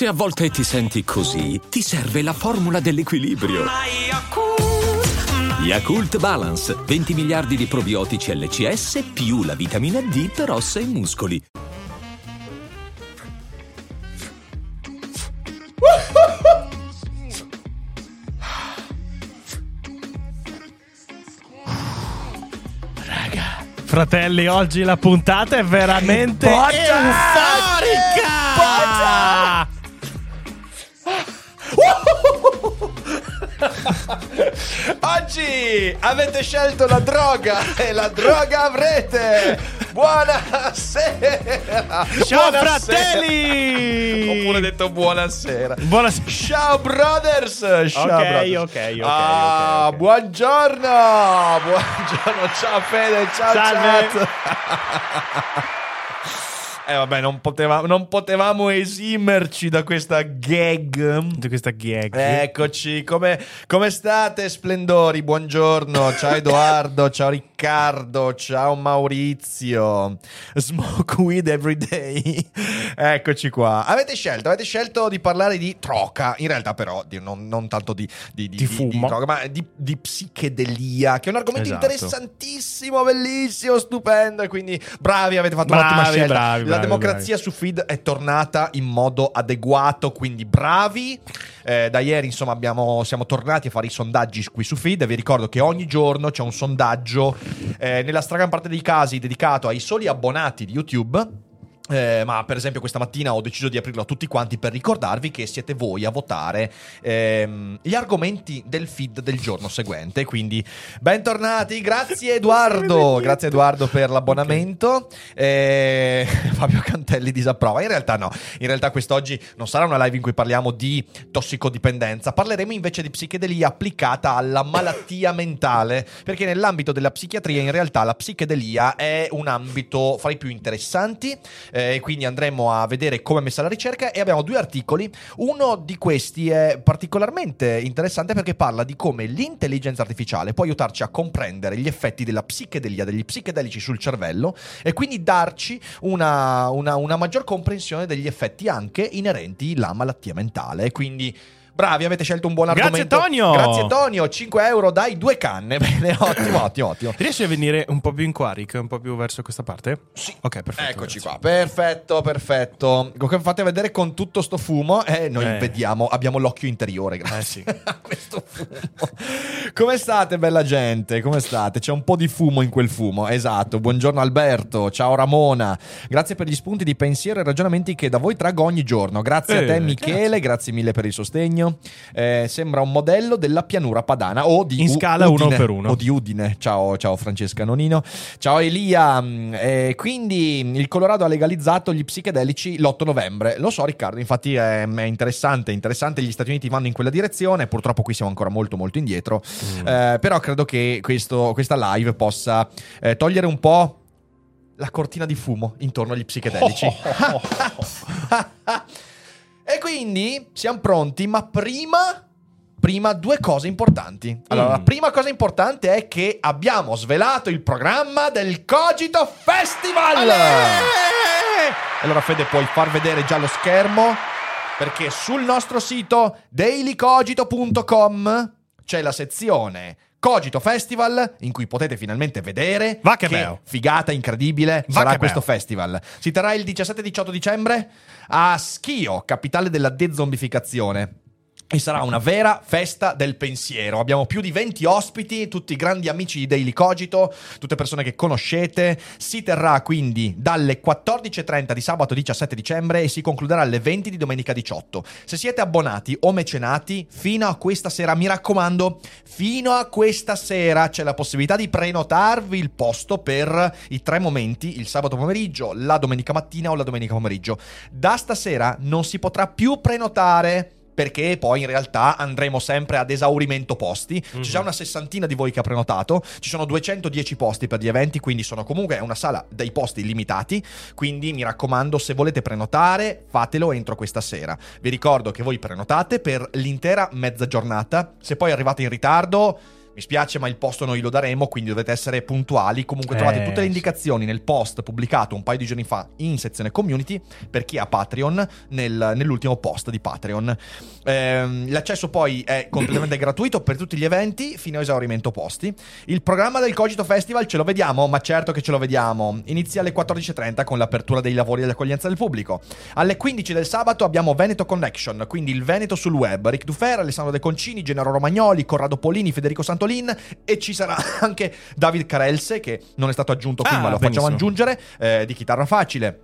Se a volte ti senti così, ti serve la formula dell'equilibrio. Yakult Balance, 20 miliardi di probiotici LCS più la vitamina D per ossa e muscoli. Fratelli, oggi la puntata è veramente euforica! Oggi avete scelto la droga e la droga avrete. Buonasera. Ciao Buonasera. fratelli! Oppure detto buonasera. Buonasera. Ciao brothers. Ciao Ok, brothers. ok, ok, Ah, ok, ok. buongiorno. Buongiorno. Ciao Fede. Ciao Salve. chat. Eh vabbè, non, poteva- non potevamo esimerci da questa gag. Di questa gag. Eccoci, come, come state splendori? Buongiorno, ciao Edoardo, ciao Riccardo, ciao Maurizio. Smoke weed every day. Eccoci qua. Avete scelto, avete scelto di parlare di troca, in realtà però di- non, non tanto di, di, Di fumo. droga, ma di, di psichedelia, che è un argomento Esatto. interessantissimo, bellissimo, stupendo. E quindi bravi, avete fatto Bravi, un'ottima scelta. bravi, bravi, democrazia su feed è tornata in modo adeguato, quindi bravi. Eh, da ieri, insomma, abbiamo- siamo tornati a fare i sondaggi qui su feed. Vi ricordo che ogni giorno c'è un sondaggio, eh, nella stragrande parte dei casi, dedicato ai soli abbonati di YouTube. Eh, ma per esempio questa mattina ho deciso di aprirlo a tutti quanti per ricordarvi che siete voi a votare ehm, gli argomenti del feed del giorno seguente. Quindi bentornati, grazie Edoardo, grazie Edoardo per l'abbonamento. Eh, Fabio Cantelli disapprova. In realtà no, in realtà quest'oggi non sarà una live in cui parliamo di tossicodipendenza, parleremo invece di psichedelia applicata alla malattia mentale, perché nell'ambito della psichiatria in realtà la psichedelia è un ambito fra i più interessanti. eh, e quindi andremo a vedere come è messa la ricerca e abbiamo due articoli. Uno di questi è particolarmente interessante perché parla di come l'intelligenza artificiale può aiutarci a comprendere gli effetti della psichedelia, degli psichedelici sul cervello e quindi darci una, una- una maggior comprensione degli effetti anche inerenti alla malattia mentale. Quindi bravi, avete scelto un buon Grazie, argomento. Tonio! Grazie Tonio, 5 euro dai due canne. Bene, ottimo, ottimo, ottimo. Riesci a venire un po' più in qua, Rick? Un po' più verso questa parte? Sì. Ok, perfetto. Eccoci grazie. qua, perfetto, perfetto. Come fate vedere con tutto sto fumo, eh, noi Eh. vediamo, abbiamo l'occhio interiore, grazie Eh sì. a questo fumo. Come state, bella gente? Come state? C'è un po' di fumo in quel fumo, esatto. Buongiorno Alberto, ciao Ramona. Grazie per gli spunti di pensiero e ragionamenti che da voi traggo ogni giorno. Grazie a Eh, te Michele, grazie. mille per il sostegno. Eh, sembra un modello della pianura padana o di In U- scala uno Udine, per uno. O di Udine. Ciao, ciao Francesca Nonino. Ciao Elia. Mm, eh, quindi il Colorado ha legalizzato gli psichedelici l'8 novembre. Lo so Riccardo, infatti è, è interessante, interessante. Gli Stati Uniti vanno in quella direzione. Purtroppo qui siamo ancora molto molto indietro. Mm. Eh, però credo che questo- questa live possa eh, togliere un po' la cortina di fumo intorno agli psichedelici. e quindi siamo pronti, ma prima... Prima due cose importanti. Allora, Mm. la prima cosa importante è che abbiamo svelato il programma del Cogito Festival. Allora, Fede, puoi far vedere già lo schermo? Perché sul nostro sito dailycogito.com c'è la sezione Cogito Festival in cui potete finalmente vedere Va che bello. figata incredibile Va sarà che questo festival. Si terrà il 17-18 dicembre a Schio, capitale della dezombificazione. E sarà una vera festa del pensiero. Abbiamo più di 20 ospiti, tutti grandi amici di Daily Cogito, tutte persone che conoscete. Si terrà quindi dalle 14.30 di sabato 17 dicembre e si concluderà alle 20 di domenica 18. Se siete abbonati o mecenati, fino a questa sera, mi raccomando, fino a questa sera c'è la possibilità di prenotarvi il posto per i tre momenti, il sabato pomeriggio, la domenica mattina o la domenica pomeriggio. Da stasera non si potrà più prenotare perché poi in realtà andremo sempre ad esaurimento posti. C'è già una sessantina di voi che ha prenotato, ci sono 210 posti per gli eventi, quindi sono comunque è una sala dei posti limitati, quindi mi raccomando se volete prenotare fatelo entro questa sera. Vi ricordo che voi prenotate per l'intera mezza giornata, se poi arrivate in ritardo Mi spiace, ma il posto noi lo daremo, quindi dovete essere puntuali. Comunque trovate Eh, tutte le indicazioni nel post pubblicato un paio di giorni fa in sezione community per chi ha Patreon nel- nell'ultimo post di Patreon. Ehm, l'accesso poi è completamente gratuito per tutti gli eventi fino a esaurimento posti. Il programma del Cogito Festival ce lo vediamo, ma certo che ce lo vediamo. Inizia alle 14.30 con l'apertura dei lavori dell'accoglienza del pubblico. Alle 15 del sabato abbiamo Veneto Connection, quindi il Veneto sul web. Ric Dufer, Alessandro De Concini, Gennaro Romagnoli, Corrado Polini, Federico Santolin e ci sarà anche David Carelse che non è stato aggiunto qui Ah, ma lo facciamo benissimo. aggiungere eh, di chitarra facile.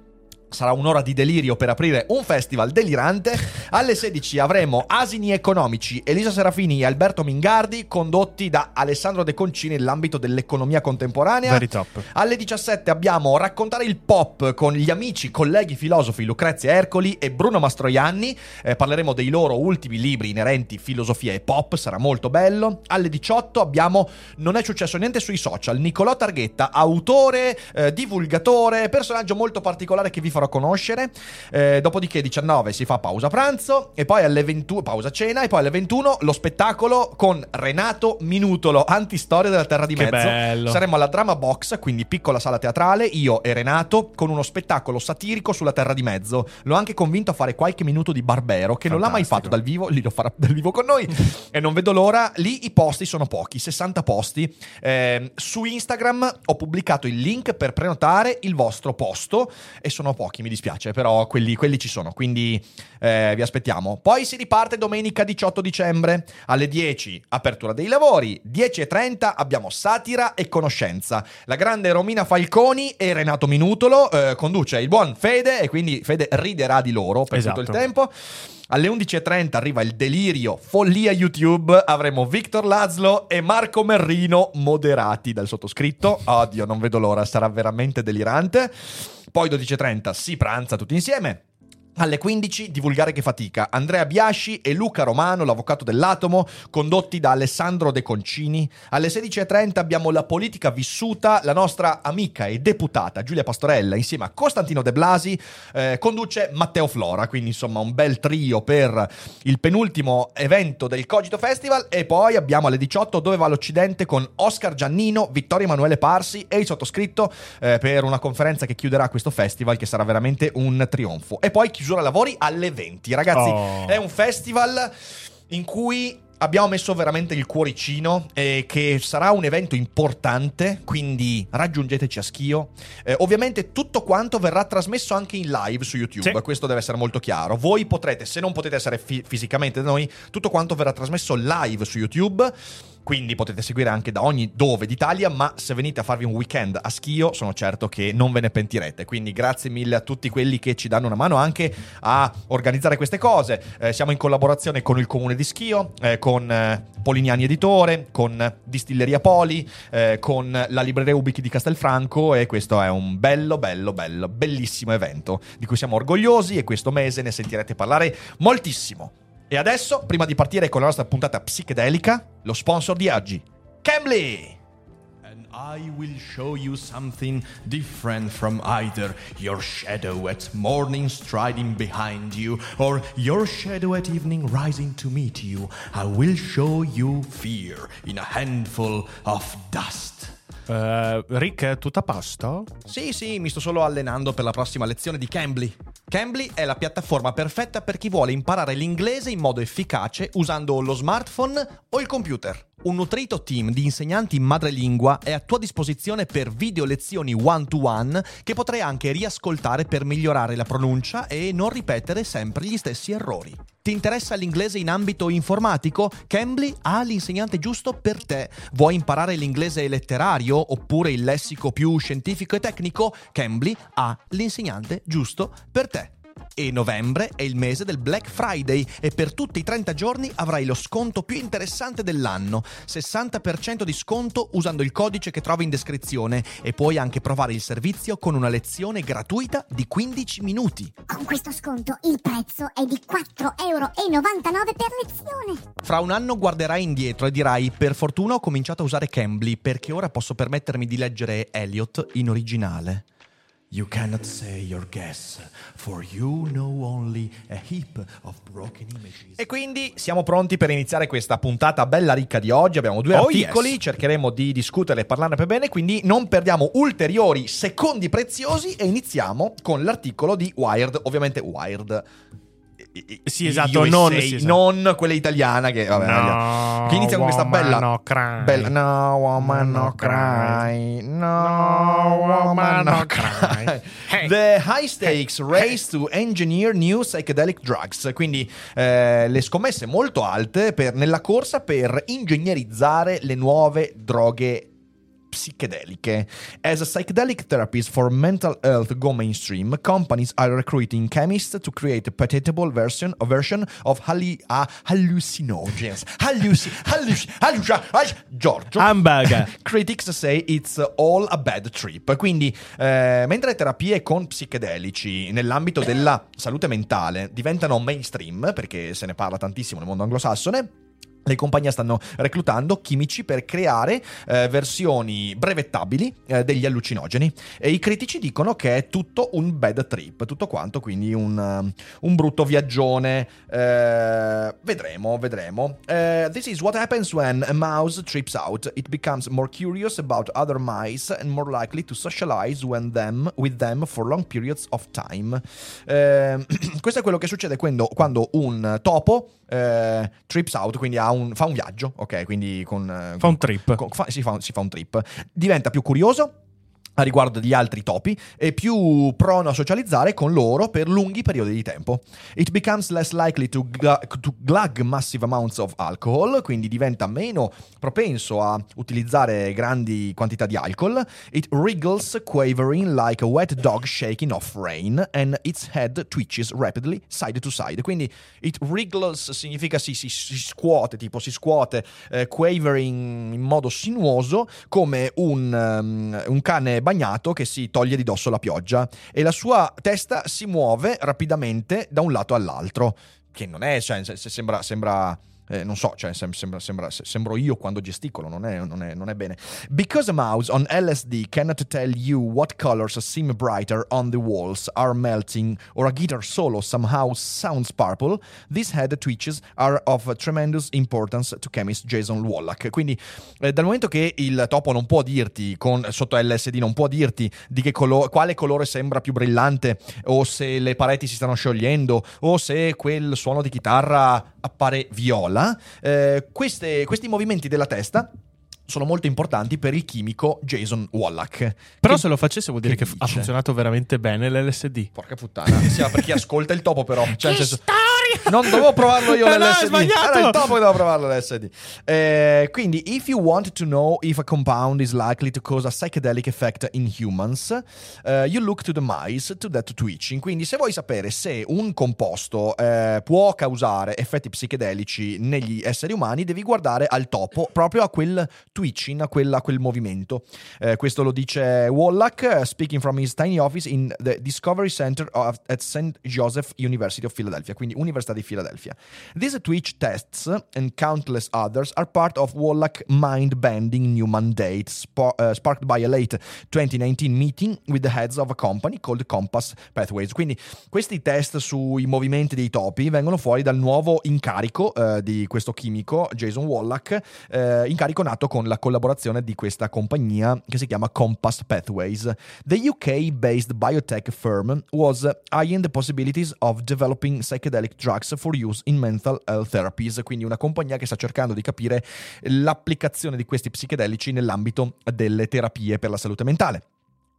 Sarà un'ora di delirio per aprire un festival delirante. Alle 16 avremo Asini Economici, Elisa Serafini e Alberto Mingardi, condotti da Alessandro De Concini nell'ambito dell'economia contemporanea. Very top. Alle 17 abbiamo Raccontare il pop con gli amici, colleghi filosofi Lucrezia Ercoli e Bruno Mastroianni. Eh, parleremo dei loro ultimi libri inerenti filosofia e pop, sarà molto bello. Alle 18 abbiamo Non è successo niente sui social. Nicolò Targhetta, autore, eh, divulgatore, personaggio molto particolare che vi farò conoscere. Eh, dopodiché 19 si fa pausa pranzo e poi alle 21 pausa cena e poi alle 21 lo spettacolo con Renato Minutolo, antistoria della Terra di Che Mezzo. bello. Saremo alla Drama Box, quindi piccola sala teatrale, io e Renato, con uno spettacolo satirico sulla Terra di Mezzo. L'ho anche convinto a fare qualche minuto di Barbero, che non l'ha mai Fantastico. fatto dal vivo, lì lo farà dal vivo con noi. e non vedo l'ora. Lì i posti sono pochi, 60 posti. Eh, su Instagram ho pubblicato il link per prenotare il vostro posto e sono pochi, mi dispiace, però quelli, quelli ci sono, quindi eh, vi aspettiamo. Poi si riparte domenica 18 dicembre alle 10, apertura dei lavori, 10.30 abbiamo satira e conoscenza. La grande Romina Falconi e Renato Minutolo eh, conduce il buon Fede e quindi Fede riderà di loro per Esatto. tutto il tempo. Alle 11.30 arriva il delirio, follia YouTube. Avremo Victor Lazlo e Marco Merrino moderati dal sottoscritto. Oddio, non vedo l'ora, sarà veramente delirante. Poi 12.30 si pranza tutti insieme. Alle 15 divulgare che fatica. Andrea Biasci e Luca Romano, l'avvocato dell'atomo, condotti da Alessandro De Concini. Alle 16.30 abbiamo la politica vissuta, la nostra amica e deputata Giulia Pastorella insieme a Costantino De Blasi eh, conduce Matteo Flora, quindi insomma un bel trio per il penultimo evento del Cogito Festival e poi abbiamo alle 18 dove va l'Occidente con Oscar Giannino, Vittorio Emanuele Parsi e il sottoscritto eh, per una conferenza che chiuderà questo festival che sarà veramente un trionfo. E poi chiusura lavori alle 20. Ragazzi, Oh. è un festival in cui abbiamo messo veramente il cuoricino e che sarà un evento importante, quindi raggiungeteci a Schio. Eh, ovviamente tutto quanto verrà trasmesso anche in live su YouTube, Sì. questo deve essere molto chiaro. Voi potrete, se non potete essere fi- fisicamente da noi, tutto quanto verrà trasmesso live su YouTube. Quindi potete seguire anche da ogni dove d'Italia, ma se venite a farvi un weekend a Schio, sono certo che non ve ne pentirete. Quindi grazie mille a tutti quelli che ci danno una mano anche a organizzare queste cose. Eh, siamo in collaborazione con il comune di Schio, eh, con eh, Polignani Editore, con Distilleria Poli, eh, con la libreria Ubichi di Castelfranco e questo è un bello, bello, bello, bellissimo evento di cui siamo orgogliosi e questo mese ne sentirete parlare moltissimo. E adesso, prima di partire con la nostra puntata psichedelica, lo sponsor di oggi, Cambly! And I will show you something different from either your shadow at morning striding behind you or your shadow at evening rising to meet you. I will show you fear in a handful of dust. Eh, Rick, tutto a posto? Sì, sì, mi sto solo allenando per la prossima lezione di Cambly. Cambly è la piattaforma perfetta per chi vuole imparare l'inglese in modo efficace usando lo smartphone o il computer. Un nutrito team di insegnanti in madrelingua è a tua disposizione per video lezioni one-to-one che potrai anche riascoltare per migliorare la pronuncia e non ripetere sempre gli stessi errori. Ti interessa l'inglese in ambito informatico? Cambly ha l'insegnante giusto per te. Vuoi imparare l'inglese letterario oppure il lessico più scientifico e tecnico? Cambly ha l'insegnante giusto per te. E novembre è il mese del Black Friday e per tutti i 30 giorni avrai lo sconto più interessante dell'anno, 60% di sconto usando il codice che trovi in descrizione e puoi anche provare il servizio con una lezione gratuita di 15 minuti. Con questo sconto il prezzo è di 4,99 euro per lezione. Fra un anno guarderai indietro e dirai per fortuna ho cominciato a usare Cambly perché ora posso permettermi di leggere Elliot in originale. You cannot say your guess, for you know only a heap of broken images. E quindi siamo pronti per iniziare questa puntata bella ricca di oggi. Abbiamo due Oh, articoli, yes. cercheremo di discutere e parlarne per bene, quindi non perdiamo ulteriori secondi preziosi e iniziamo con l'articolo di Wired, ovviamente Wired. Sì, esatto, USA, non- sì, esatto. non quella italiana che vabbè, No, che inizia con questa bella no cry. bella no woman no No cry no woman no cry cry. Hey. the high stakes race to engineer new psychedelic drugs quindi eh, le scommesse molto alte per- nella corsa per ingegnerizzare le nuove droghe psichedeliche. As a psychedelic therapist for mental health go mainstream, companies are recruiting chemists to create a palatable version, a version of halli- uh, hallucinogens. Halluci- halluci- hallucia- ah, Giorgio. Hamburger. Critics say it's all a bad trip. Quindi, eh, mentre le terapie con psichedelici nell'ambito della salute mentale diventano mainstream, perché se ne parla tantissimo nel mondo anglosassone, le compagnie stanno reclutando chimici per creare eh, versioni brevettabili eh, degli allucinogeni e i critici dicono che è tutto un bad trip, tutto quanto, quindi un, um, un brutto viaggione. Eh, vedremo, vedremo. Eh, this is what happens when a mouse trips out. It becomes more curious about other mice and more likely to socialize them, with them for long periods of time. Eh, questo è quello che succede quando, quando un topo eh, trips out, quindi un- fa un viaggio, ok? Quindi con... eh, Fa un trip. con- fa- si, fa, si fa un trip. Diventa più curioso a riguardo degli altri topi e più prono a socializzare con loro per lunghi periodi di tempo. It becomes less likely to, gla- to glug massive amounts of alcohol, quindi diventa meno propenso a utilizzare grandi quantità di alcol. It wriggles quavering like a wet dog shaking off rain and its head twitches rapidly side to side. Quindi it wriggles significa si, si- si scuote, tipo si scuote eh, quavering in modo sinuoso come un, um, un cane bagnato che si toglie di dosso la pioggia e la sua testa si muove rapidamente da un lato all'altro. Che non è, cioè, se- se sembra. sembra eh, non so, cioè, sem- sembra, sembra- se- sembro io quando gesticolo, non è, non, è, non è bene. Because a mouse on LSD cannot tell you what colors seem brighter on the walls are melting, or a guitar solo somehow sounds purple, these head twitches are of tremendous importance to chemist Jason Wallach. Quindi, eh, dal momento che il topo non può dirti, con, sotto LSD, non può dirti di che colo- quale colore sembra più brillante, o se le pareti si stanno sciogliendo, o se quel suono di chitarra appare viola, eh, queste- questi movimenti della testa sono molto importanti per il chimico Jason Wallach. Però Che- se lo facesse vuol dire che che, ha funzionato veramente bene l'LSD. Porca puttana, sì, ma per chi ascolta il topo però. Cioè, nel senso- storia! Non dovevo provarlo io Eh no, l'LSD. sbagliato! Era il topo che dovevo provarlo l'LSD. Eh, quindi, if you want to know if a compound is likely to cause a psychedelic effect in humans, eh, you look to the mice to that twitching. Quindi, se vuoi sapere se un composto eh, può causare effetti psichedelici negli esseri umani, devi guardare al topo, proprio a quel twitching, a quel, a quel movimento. Eh, questo lo dice Wallach, eh, speaking from his tiny office in the Discovery Center of, at St. Joseph University of Philadelphia, quindi Università di Philadelphia. These Twitch tests and countless others are part of Wallach mind-bending new mandate spa- uh, sparked by a late 2019 meeting with the heads of a company called Compass Pathways. Quindi questi test sui movimenti dei topi vengono fuori dal nuovo incarico eh, di questo chimico, Jason Wallach, eh, incarico nato con la collaborazione di questa compagnia che si chiama Compass Pathways. The UK-based biotech firm was eyeing the possibilities of developing psychedelic drugs for use in mental health therapies, quindi una compagnia che sta cercando di capire l'applicazione di questi psichedelici nell'ambito delle terapie per la salute mentale.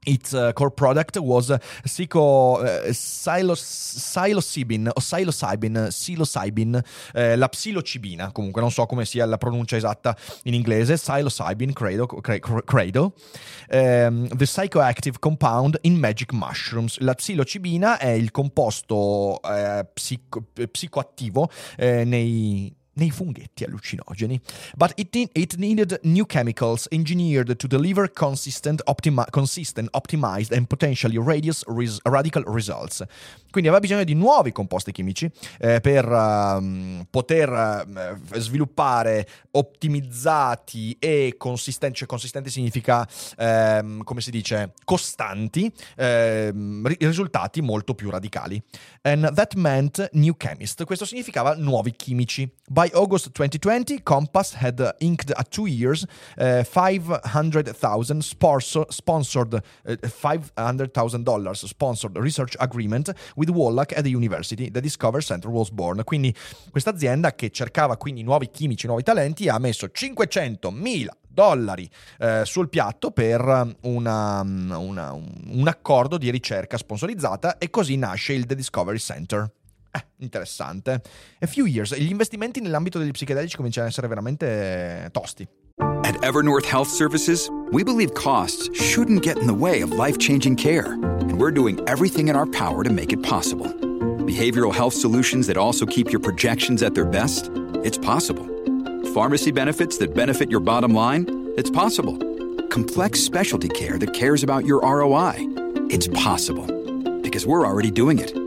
Its uh, core product was psico, uh, psilos, psilocybin o psilocybin, psilocybin, eh, la psilocibina, comunque non so come sia la pronuncia esatta in inglese, psilocybin, credo, cre- cre- credo. Ehm, the psychoactive compound in magic mushrooms. La psilocibina è il composto eh, psico- psicoattivo eh, nei nei funghetti allucinogeni. But it, ne- it needed new chemicals engineered to deliver consistent, optimi- consistent optimized and potentially radius res- radical results. Quindi aveva bisogno di nuovi composti chimici eh, per ehm, poter eh, sviluppare ottimizzati e consistenti, cioè consistenti significa, ehm, come si dice, costanti, ri- risultati molto più radicali. And that meant new chemist. Questo significava nuovi chimici. By August 2020, Compass had uh, inked a two years, uh, 500,000 sponsor- sponsored, uh, $500,000 sponsored research agreement with Wallach at the university. The Discover Center was born. Quindi questa azienda che cercava quindi nuovi chimici, nuovi talenti, ha messo 500.000 dollari eh, sul piatto per una- una- un accordo di ricerca sponsorizzata e così nasce il The Discovery Center. Eh, interessante. A few years. Gli investimenti nell'ambito degli psichedelici cominciano a essere veramente tosti. At Evernorth Health Services, we believe costs shouldn't get in the way of life changing care, and we're doing everything in our power to make it possible. Behavioral health solutions that also keep your projections at their best? It's possible. Pharmacy benefits that benefit your bottom line? It's possible. Complex specialty care that cares about your ROI? It's possible. Because we're already doing it.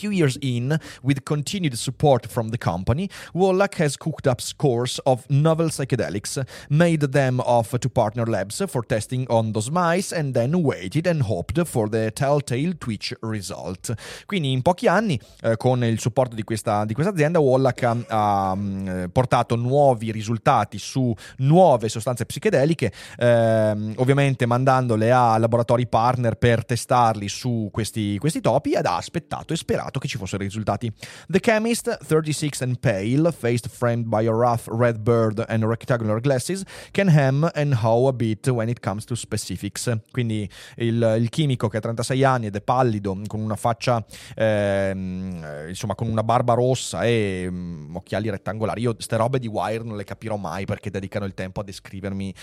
Few years in, with continued support from the company, Wallach has cooked up scores of novel psychedelics, made them off to partner labs for testing on those mice, and then waited and hoped for the telltale twitch result. Quindi in pochi anni, eh, con il supporto di questa, di questa azienda, Wallach ha, ha, mm, portato nuovi risultati su nuove sostanze psichedeliche, ehm, ovviamente mandandole a laboratori partner per testarli su questi, questi topi ed ha aspettato e sperato che ci fossero i risultati. The chemist, 36 and pale, faced framed by a rough red bird and rectangular glasses, can hem and how a bit when it comes to specifics. Quindi il, il chimico che ha 36 anni ed è pallido, con una faccia, eh, insomma, con una barba rossa e mm, occhiali rettangolari. Io ste robe di Wire non le capirò mai perché dedicano il tempo a descrivermi.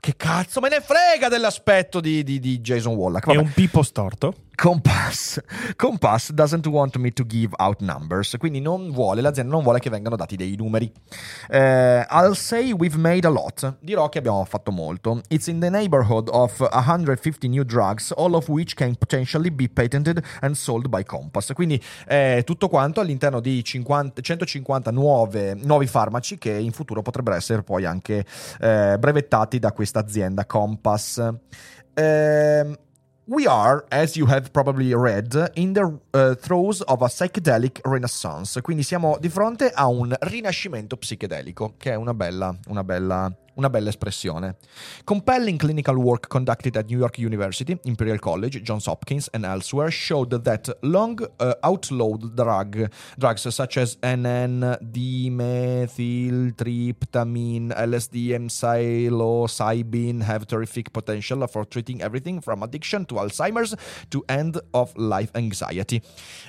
Che cazzo me ne frega dell'aspetto di, di- di Jason Wallach? È Vabbè. un pipo storto. Compass. Compass doesn't want me to give out numbers, quindi non vuole, l'azienda non vuole che vengano dati dei numeri. Eh, I'll say we've made a lot. Dirò che abbiamo fatto molto. It's in the neighborhood of 150 new drugs, all of which can potentially be patented and sold by Compass. Quindi eh, tutto quanto all'interno di 50 150 nuove, nuovi farmaci che in futuro potrebbero essere poi anche eh, brevettati da questa azienda Compass. Ehm, We are, as you have probably read, in the uh, throes of a psychedelic renaissance. Quindi siamo di fronte a un rinascimento psichedelico, che è una bella, una bella, una bella espressione. Compelling clinical work conducted at New York University, Imperial College, Johns Hopkins, and elsewhere showed that long uh, outlawed drug, drugs such as NN, dimethyltryptamine, LSD, and psilocybin have terrific potential for treating everything from addiction to Alzheimer's to end of life anxiety.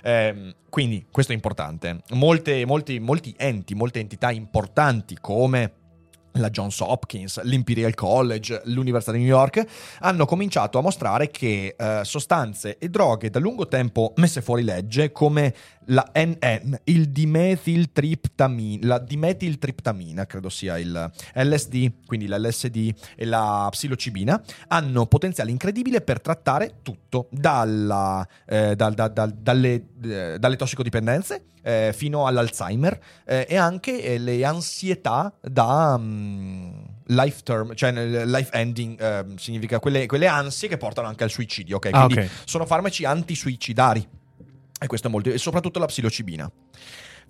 Ehm, quindi questo è importante. Molte, molti, molti enti, molte entità importanti come la Johns Hopkins, l'Imperial College, l'Università di New York, hanno cominciato a mostrare che eh, sostanze e droghe da lungo tempo messe fuori legge, come la NN, il dimethyltryptamina, la dimetiltriptamina, credo sia il LSD, quindi l'LSD e la psilocibina, hanno potenziale incredibile per trattare tutto, dalla, eh, dal- dal- dal- dalle, eh, dalle tossicodipendenze eh, fino all'Alzheimer eh, e anche eh, le ansietà da mm, life term, cioè life ending, ehm, significa quelle, quelle ansie che portano anche al suicidio, ok? Ah, Quindi ok. sono farmaci antisuicidari. E questo è molto, e soprattutto la psilocibina.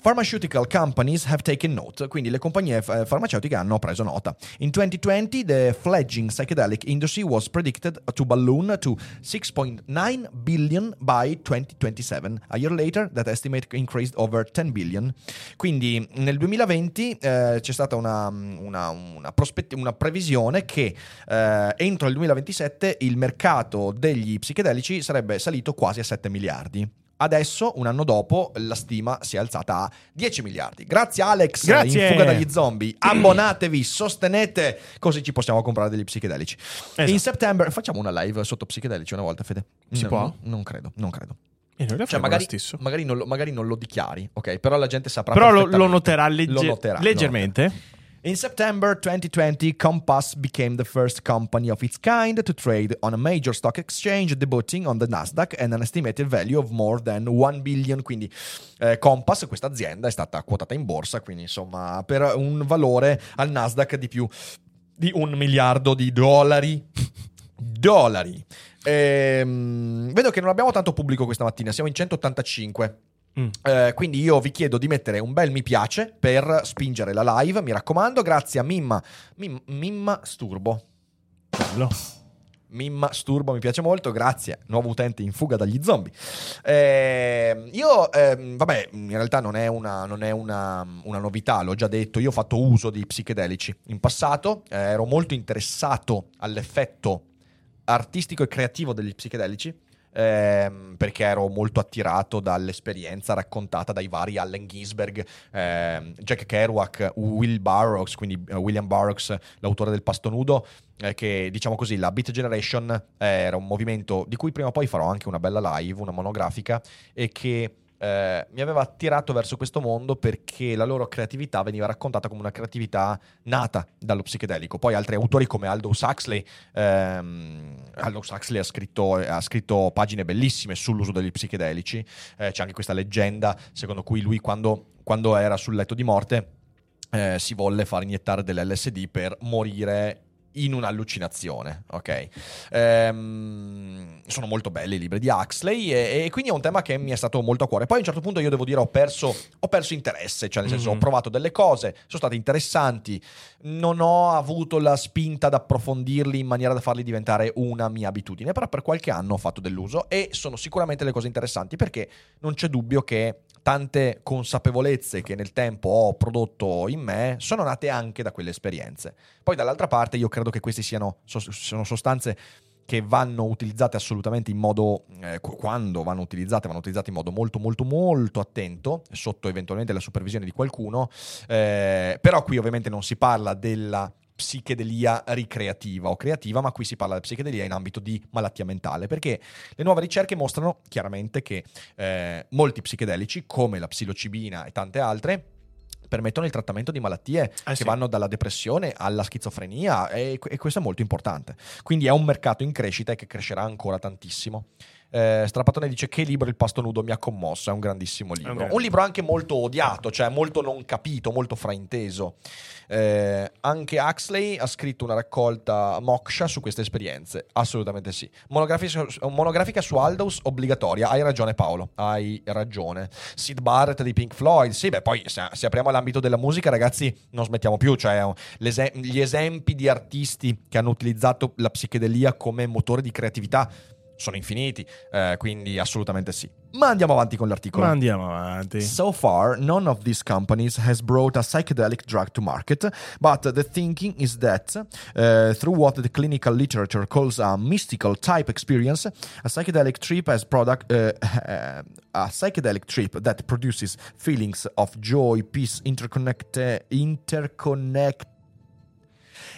Pharmaceutical companies have taken note, quindi le compagnie eh, farmaceutiche hanno preso nota. In 2020, the fledgling psychedelic industry was predicted to balloon to 6.9 billion by 2027. A year later, that estimate increased over 10 billion. Quindi nel 2020 eh, c'è stata una, una, una prospett- una previsione che eh, entro il 2027 il mercato degli psichedelici sarebbe salito quasi a 7 miliardi. Adesso, un anno dopo, la stima si è alzata a 10 miliardi. Grazie Alex, Grazie. in fuga dagli zombie. Abbonatevi, sostenete, così ci possiamo comprare degli psichedelici. Esatto. In settembre facciamo una live sotto psichedelici una volta, Fede. Si No, può? no, non credo, non credo. Cioè, magari, lo magari non lo, magari non lo dichiari, ok? Però la gente saprà Però lo, lo noterà, legge- Lo noterà, lo leggermente. noterà. In September 2020, Compass became the first company of its kind to trade on a major stock exchange, debuting on the Nasdaq and an estimated value of more than 1 billion. Quindi eh, Compass, questa azienda, è stata quotata in borsa, quindi insomma per un valore al Nasdaq di più di un miliardo di dollari. dollari. Ehm, vedo che non abbiamo tanto pubblico questa mattina, siamo in 185. Mm. Eh, quindi io vi chiedo di mettere un bel mi piace per spingere la live, mi raccomando, grazie a Mimma, Mim- Mimma Sturbo. Bello. Mimma Sturbo mi piace molto, grazie, nuovo utente in fuga dagli zombie. Eh, io, ehm, vabbè, in realtà non è, una, non è una, una novità, l'ho già detto, io ho fatto uso di psichedelici in passato, eh, ero molto interessato all'effetto artistico e creativo degli psichedelici. Ehm, perché ero molto attirato dall'esperienza raccontata dai vari Allen Ginsberg, ehm, Jack Kerouac, Will Burroughs, quindi eh, William Burroughs, l'autore del Pasto Nudo, eh, che diciamo così, la Beat Generation eh, era un movimento di cui prima o poi farò anche una bella live, una monografica, e che eh, mi aveva attirato verso questo mondo perché la loro creatività veniva raccontata come una creatività nata dallo psichedelico. Poi altri autori come Aldous Huxley, ehm, Aldous Huxley ha scritto, ha scritto pagine bellissime sull'uso degli psichedelici, Eh, c'è anche questa leggenda secondo cui lui quando, quando era sul letto di morte eh, si volle far iniettare dell'LSD per morire in un'allucinazione, ok? Ehm, sono molto belli i libri di Huxley e, e quindi è un tema che mi è stato molto a cuore. Poi a un certo punto io devo dire ho perso, ho perso interesse, cioè nel senso Mhm. ho provato delle cose, sono state interessanti, non ho avuto la spinta ad approfondirli in maniera da farli diventare una mia abitudine, però per qualche anno ho fatto dell'uso e sono sicuramente le cose interessanti perché non c'è dubbio che tante consapevolezze che nel tempo ho prodotto in me sono nate anche da quelle esperienze. Poi dall'altra parte io credo che queste siano, sostanze che vanno utilizzate assolutamente in modo, eh, qu- quando vanno utilizzate, vanno utilizzate in modo molto molto molto attento, sotto eventualmente la supervisione di qualcuno, eh, però qui ovviamente non si parla della psichedelia ricreativa o creativa, ma qui si parla di psichedelia in ambito di malattia mentale, perché le nuove ricerche mostrano chiaramente che eh, molti psichedelici, come la psilocibina e tante altre, permettono il trattamento di malattie che sì. vanno dalla depressione alla schizofrenia e, e questo è molto importante. Quindi è un mercato in crescita e che crescerà ancora tantissimo. Eh, Strapattone dice che libro Il pasto nudo mi ha commosso, è un grandissimo libro. Ok. Un libro anche molto odiato, cioè molto non capito, molto frainteso. Eh, anche Huxley ha scritto una raccolta Moksha su queste esperienze, assolutamente sì. Monografica, monografica su Aldous obbligatoria, hai ragione Paolo, hai ragione. Sid Barrett di Pink Floyd, sì, beh poi se, se apriamo l'ambito della musica ragazzi non smettiamo più, cioè gli esempi di artisti che hanno utilizzato la psichedelia come motore di creatività sono infiniti, eh, quindi assolutamente sì. Ma andiamo avanti con l'articolo. Ma andiamo avanti. So far, none of these companies has brought a psychedelic drug to market, but the thinking is that uh, through what the clinical literature calls a mystical type experience, a psychedelic trip has product uh, a psychedelic trip that produces feelings of joy, peace, interconnect interconnect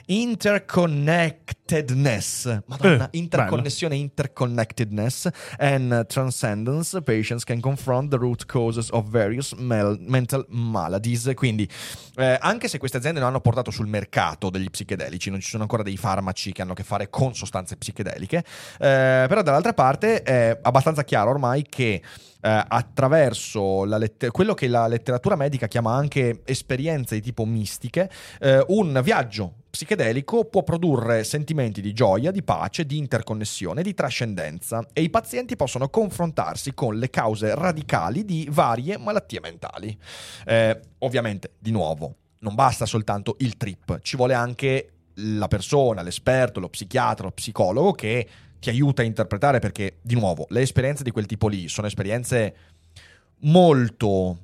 interconnectedness. Madonna, Eh, interconnessione interconnectedness and transcendence. Patients can confront the root causes of various mel- mental maladies. Quindi eh, anche se queste aziende non hanno portato sul mercato degli psichedelici non ci sono ancora dei farmaci che hanno a che fare con sostanze psichedeliche eh, però dall'altra parte è abbastanza chiaro ormai che eh, attraverso la lett- quello che la letteratura medica chiama anche esperienze di tipo mistiche, eh, un viaggio psichedelico può produrre sentimenti di gioia, di pace, di interconnessione, di trascendenza e i pazienti possono confrontarsi con le cause radicali di varie malattie mentali. Eh, ovviamente, di nuovo, non basta soltanto il trip, ci vuole anche la persona, l'esperto, lo psichiatra, lo psicologo che ti aiuta a interpretare perché, di nuovo, le esperienze di quel tipo lì sono esperienze molto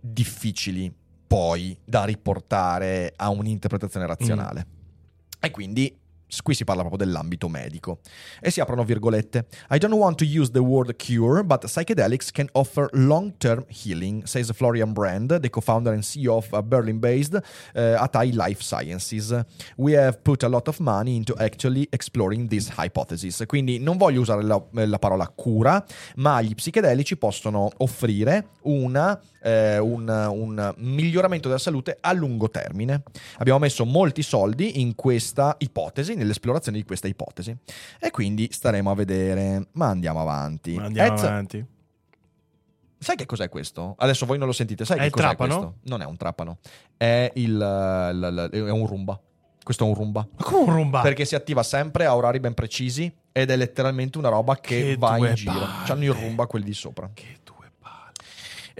difficili poi da riportare a un'interpretazione razionale. E quindi Qui si parla proprio dell'ambito medico. E si aprono virgolette. I don't want to use the word cure, but psychedelics can offer long-term healing, says Florian Brand, the co-founder and CEO of uh, Berlin-based uh, Atai Life Sciences. We have put a lot of money into actually exploring this hypothesis. Quindi non voglio usare la, la parola cura, ma gli psichedelici possono offrire una eh, un, un, miglioramento della salute a lungo termine. Abbiamo messo molti soldi in questa ipotesi, nell'esplorazione di questa ipotesi. E quindi staremo a vedere. Ma andiamo avanti. Ma andiamo Ez- avanti. Sai che cos'è questo? Adesso voi non lo sentite. Sai È che il cos'è trapano? questo? Non è un trapano. È, il, l- l- è un rumba. Questo è un rumba. Ma come un rumba? Perché si attiva sempre a orari ben precisi ed è letteralmente una roba che, Che va in giro. palle. C'hanno il rumba quelli di sopra. Che due.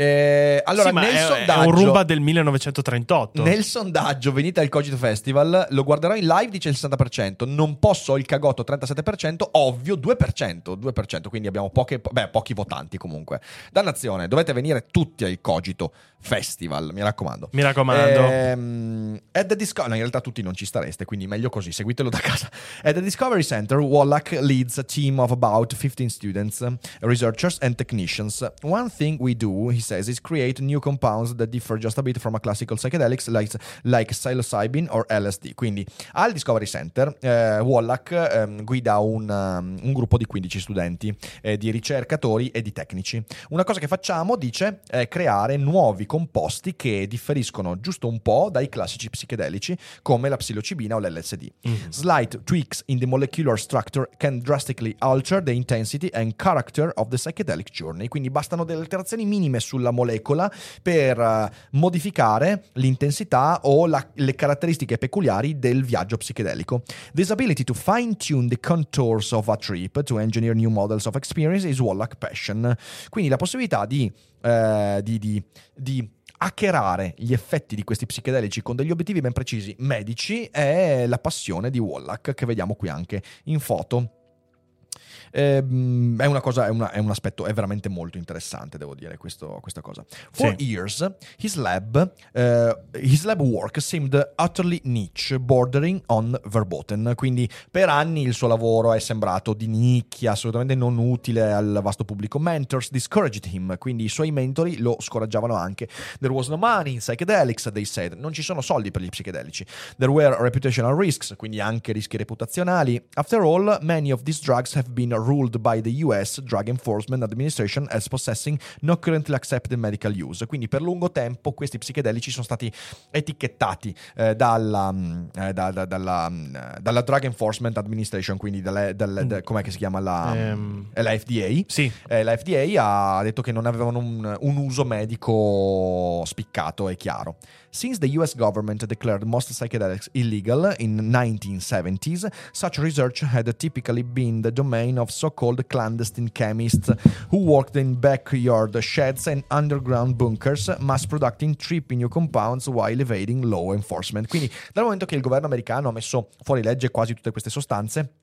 Eh, allora, Sì, nel è, sondaggio... è un rumba del 1938. Nel sondaggio venite al Cogito Festival, lo guarderò in live, dice il 60%, non posso il cagotto 37%, ovvio 2%, 2%, quindi abbiamo poche, beh, pochi votanti comunque. Dannazione, dovete venire tutti al Cogito Festival, mi raccomando. Mi raccomando. Ehm, at the Disco- no, in realtà tutti non ci stareste, quindi meglio così, seguitelo da casa. At the Discovery Center, Wallach leads a team of about 15 students, researchers and technicians. One thing we do, he says, is create new compounds that differ just a bit from a classical psychedelics like, like psilocybin or LSD. Quindi al Discovery Center, eh, Wallach ehm, guida un, um, un gruppo di 15 studenti, eh, di ricercatori e di tecnici. Una cosa che facciamo, dice, è creare nuovi composti che differiscono giusto un po' dai classici psichedelici come la psilocibina o l'LSD. Slight tweaks in the molecular structure can drastically alter the intensity and character of the psychedelic journey. Quindi bastano delle alterazioni minime sulla molecola per eh, modificare l'intensità o la- le caratteristiche peculiari del viaggio psichedelico. This ability to fine tune the contours of a trip to engineer new models of experience is Wallach passion. Quindi la possibilità di, eh, di, di, di hackerare gli effetti di questi psichedelici con degli obiettivi ben precisi medici è la passione di Wallach che vediamo qui anche in foto. Ehm, è una cosa, è, una- è un aspetto, è veramente molto interessante, devo dire, questo- questa cosa. For Sì. years, his lab, eh, his lab work seemed utterly niche, bordering on verboten. Quindi per anni il suo lavoro è sembrato di nicchia, assolutamente non utile al vasto pubblico. Mentors discouraged him, quindi i suoi mentori lo scoraggiavano anche. There was no money in psychedelics, they said. Non ci sono soldi per gli psichedelici. There were reputational risks, quindi anche rischi reputazionali. After all, many of these drugs have been ruled by the US Drug Enforcement Administration as possessing no currently accepted medical use. Quindi per lungo tempo questi psichedelici sono stati etichettati eh, dalla, mm, eh, da- da- dalla, mm, eh, dalla Drug Enforcement Administration, quindi dalle, dalle- da- com'è che si chiama la, è la FDA. Sì. Eh, la FDA ha detto che non avevano un, un uso medico spiccato e chiaro. Since the US government declared most psychedelics illegal in 1970s, such research had typically been the domain of so-called clandestine chemists who worked in backyard sheds and underground bunkers, mass producing trippy new compounds while evading law enforcement. Quindi dal momento che il governo americano ha messo fuori legge quasi tutte queste sostanze,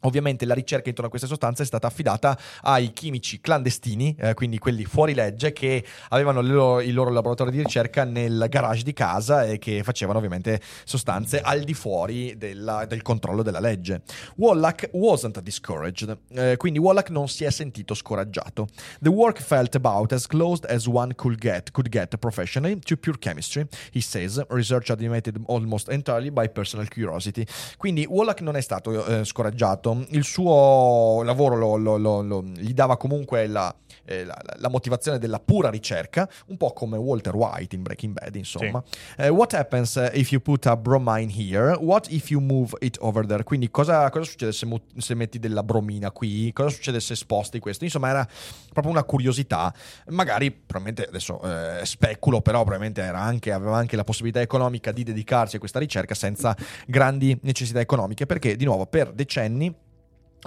Ovviamente la ricerca intorno a queste sostanze è stata affidata ai chimici clandestini, eh, quindi quelli fuori legge che avevano le loro- i loro laboratori di ricerca nel garage di casa e che facevano ovviamente sostanze al di fuori della- del controllo della legge. Wallach wasn't discouraged, eh, quindi Wallach non si è sentito scoraggiato. The work felt about as close as one could get, could get professionally to pure chemistry, he says, research animated almost entirely by personal curiosity. Quindi Wallach non è stato eh, scoraggiato, il suo lavoro lo- lo- lo- gli dava comunque la, eh, la- la motivazione della pura ricerca, un po' come Walter White in Breaking Bad, insomma. Eh, what happens eh, if you put a bromine here? What if you move it over there? Quindi cosa, cosa succede se, mu- se metti della bromina qui? Cosa succede se sposti questo? Insomma, era proprio una curiosità. Magari, probabilmente, adesso eh, speculo, però probabilmente era anche, aveva anche la possibilità economica di dedicarsi a questa ricerca senza grandi necessità economiche, perché di nuovo per decenni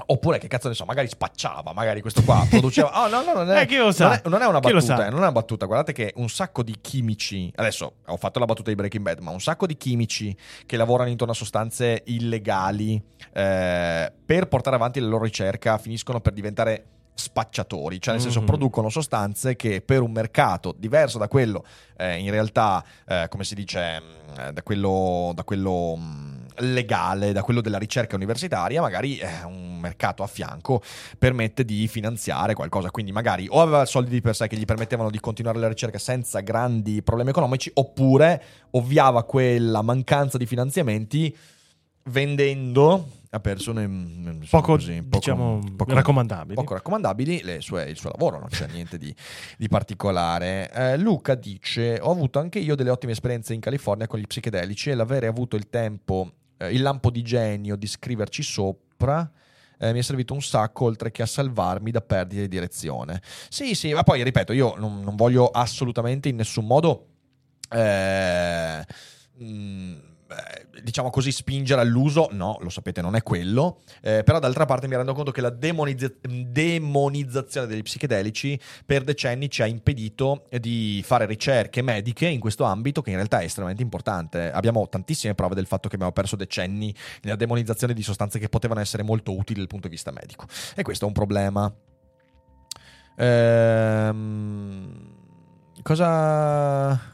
Oppure che cazzo ne so, magari spacciava, magari questo qua produceva. Oh, no, no, non è, Eh, chi lo sa? non è, non è una battuta, eh, non è una battuta. Guardate che un sacco di chimici. Adesso ho fatto la battuta di Breaking Bad, ma un sacco di chimici che lavorano intorno a sostanze illegali eh, per portare avanti la loro ricerca finiscono per diventare spacciatori, cioè nel senso Mhm. producono sostanze che per un mercato diverso da quello, eh, in realtà, eh, come si dice, mh, da quello, da quello mh, legale, da quello della ricerca universitaria, magari eh, un mercato a fianco permette di finanziare qualcosa. Quindi magari o aveva soldi di per sé che gli permettevano di continuare la ricerca senza grandi problemi economici, oppure ovviava quella mancanza di finanziamenti vendendo a persone mm, insomma, Poco, così, diciamo, raccomandabili. poco raccomandabili le sue- il suo lavoro, non c'è niente di, di particolare. Eh, Luca dice: Ho avuto anche io delle ottime esperienze in California con gli psichedelici e l'avere avuto il tempo, eh, il lampo di genio di scriverci sopra. eh, mi è servito un sacco oltre che a salvarmi da perdite di direzione. Sì, sì, ma poi ripeto, io non, non voglio assolutamente in nessun modo eh, mm, eh, diciamo così, spingere all'uso, no, lo sapete, non è quello. Eh, però d'altra parte mi rendo conto che la demonizza- demonizzazione degli psichedelici per decenni ci ha impedito di fare ricerche mediche in questo ambito, che in realtà è estremamente importante. Abbiamo tantissime prove del fatto che abbiamo perso decenni nella demonizzazione di sostanze che potevano essere molto utili dal punto di vista medico. E questo è un problema. Ehm, cosa.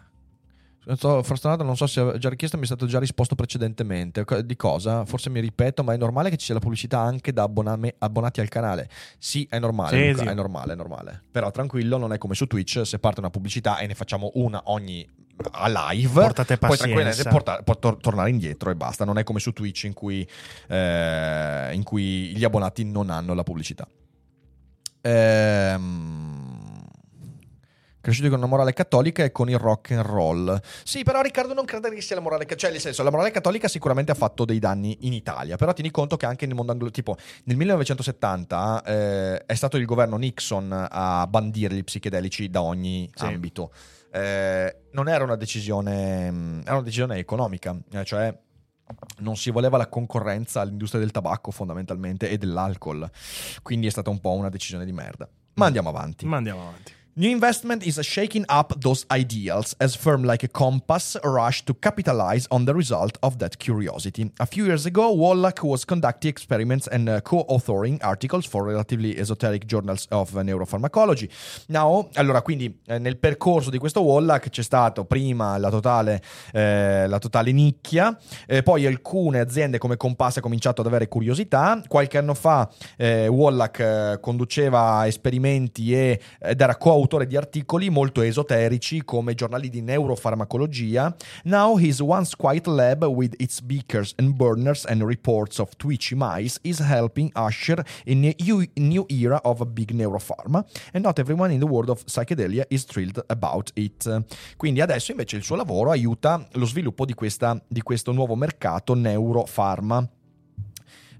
Sto frustrato, non so se ho già richiesto, mi è stato già risposto precedentemente. Di cosa? Forse mi ripeto, ma è normale che ci sia la pubblicità anche da abboname- abbonati al canale? Sì, è normale, Sì, Luca, sì. è normale, è normale. Però tranquillo, non è come su Twitch, se parte una pubblicità e ne facciamo una ogni a live, Portate poi tranquillamente porta- può tor- tornare indietro e basta. Non è come su Twitch in cui, eh, in cui gli abbonati non hanno la pubblicità. Ehm, Cresciuti con una morale cattolica e con il rock and roll. Sì, però Riccardo non crede che sia la morale cattolica. Cioè, nel senso, la morale cattolica sicuramente ha fatto dei danni in Italia. Però tieni conto che anche nel mondo anglo, tipo nel 1970 eh, è stato il governo Nixon a bandire gli psichedelici da ogni Sì. ambito. Eh, non era una decisione, mh, era una decisione economica, eh, cioè non si voleva la concorrenza all'industria del tabacco fondamentalmente e dell'alcol. Quindi è stata un po' una decisione di merda. Ma andiamo avanti. Ma andiamo avanti. New investment is shaking up those ideals as firm like a Compass rush to capitalize on the result of that curiosity. A few years ago, Wallach was conducting experiments and uh, co-authoring articles for relatively esoteric journals of uh, neuropharmacology. Now, allora, quindi eh, nel percorso di questo Wallach c'è stato prima la totale, eh, la totale nicchia, eh, poi alcune aziende come Compass hanno cominciato ad avere curiosità. Qualche anno fa eh, Wallach eh, conduceva esperimenti e, ed era coautore di articoli molto esoterici come giornali di neurofarmacologia. Now his once quiet lab with its beakers and burners and reports of twitchy mice is helping usher in a new, era of big neuropharma and not everyone in the world of psychedelia is thrilled about it. Quindi adesso invece il suo lavoro aiuta lo sviluppo di, questa, di questo nuovo mercato neurofarma.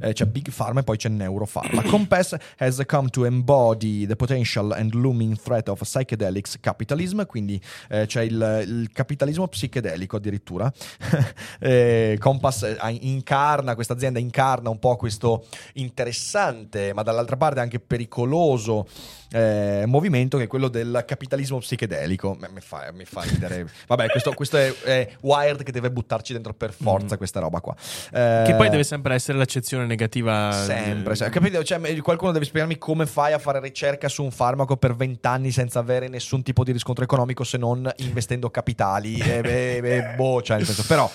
Eh, c'è Big Pharma e poi c'è Neuropharma. Compass has come to embody the potential and looming threat of psychedelics capitalism, quindi eh, c'è il, il capitalismo psichedelico addirittura. Eh, Compass eh, incarna, questa azienda incarna un po' questo interessante, ma dall'altra parte anche pericoloso eh, movimento che è quello del capitalismo psichedelico. Mi fa, mi fa ridere. Vabbè, questo, questo è, è Wired che deve buttarci dentro per forza questa roba qua. Eh, Che poi deve sempre essere l'accezione negativa. Sempre, se- capito? Cioè, qualcuno deve spiegarmi come fai a fare ricerca su un farmaco per vent'anni senza avere nessun tipo di riscontro economico se non investendo capitali. E, beh, beh, boh, cioè, nel senso, però.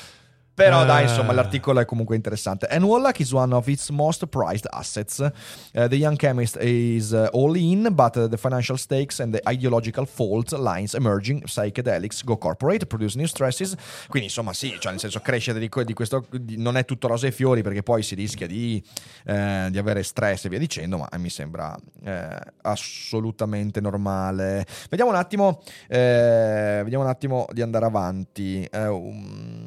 Però Ah. dai, insomma, l'articolo è comunque interessante. And Wallach is one of its most prized assets. Uh, the young chemist is uh, all in, but uh, the financial stakes and the ideological fault lines emerging. Psychedelics go corporate, produce new stresses. Quindi, insomma, sì, cioè, nel senso, crescere di, di questo di- non è tutto rose e fiori perché poi si rischia di, eh, di avere stress e via dicendo, ma mi sembra eh, assolutamente normale. Vediamo un attimo, eh, vediamo un attimo di andare avanti. Eh, um,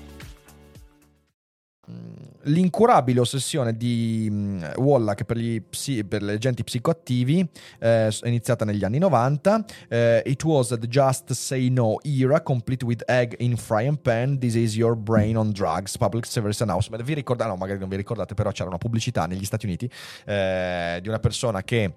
l'incurabile ossessione di mh, Wallach per, gli psi- per gli agenti psicoattivi eh, iniziata negli anni 90. Eh, it was the just say no era, complete with egg in frying pan. This is your brain on drugs. Public service announcement. Vi ricordate? No, magari non vi ricordate, però c'era una pubblicità negli Stati Uniti eh, di una persona che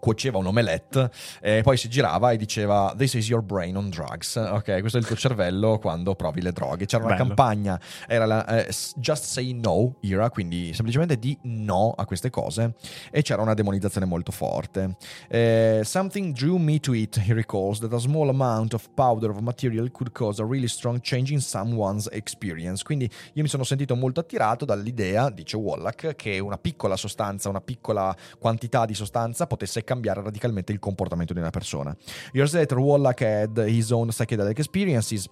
cuoceva un omelette e poi si girava e diceva This is your brain on drugs. Ok, questo è il tuo cervello quando provi le droghe. C'era una Bello. campagna, era la eh, Just Say No era, quindi semplicemente di no a queste cose e c'era una demonizzazione molto forte. Eh, something drew me to it, he recalls, that a small amount of powder of material could cause a really strong change in someone's experience. Quindi io mi sono sentito molto attirato dall'idea, dice Wallach, che una piccola sostanza, una piccola quantità di sostanza potesse cambiare radicalmente il comportamento di una persona. Years later, Wallach had his own psychedelic experiences.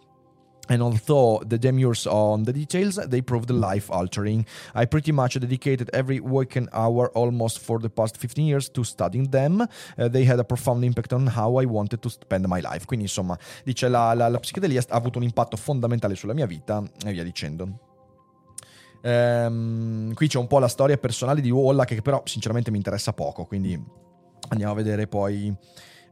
And although the demurs on the details, they proved life altering. I pretty much dedicated every waking hour almost for the past 15 years to studying them. Uh, they had a profound impact on how I wanted to spend my life. Quindi, insomma, dice la, la, la psichedelia ha avuto un impatto fondamentale sulla mia vita e via dicendo. Ehm, qui c'è un po' la storia personale di Wallach che però sinceramente mi interessa poco, quindi andiamo a vedere poi.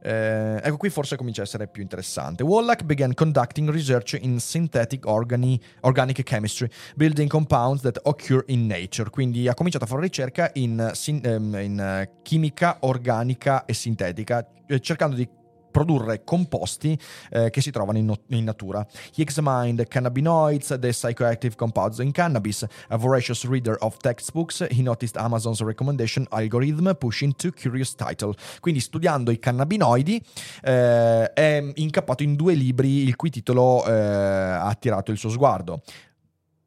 Eh, ecco qui forse comincia a essere più interessante. Wallach began conducting research in synthetic organi- organic chemistry, building compounds that occur in nature. Quindi ha cominciato a fare ricerca in, sin- ehm, in, eh, chimica organica e sintetica, eh, cercando di produrre composti eh, che si trovano in, no- in natura. He examined cannabinoids, the psychoactive compounds in cannabis. A voracious reader of textbooks, he noticed Amazon's recommendation algorithm pushing to curious title. Quindi studiando i cannabinoidi eh, è incappato in due libri il cui titolo eh, ha attirato il suo sguardo.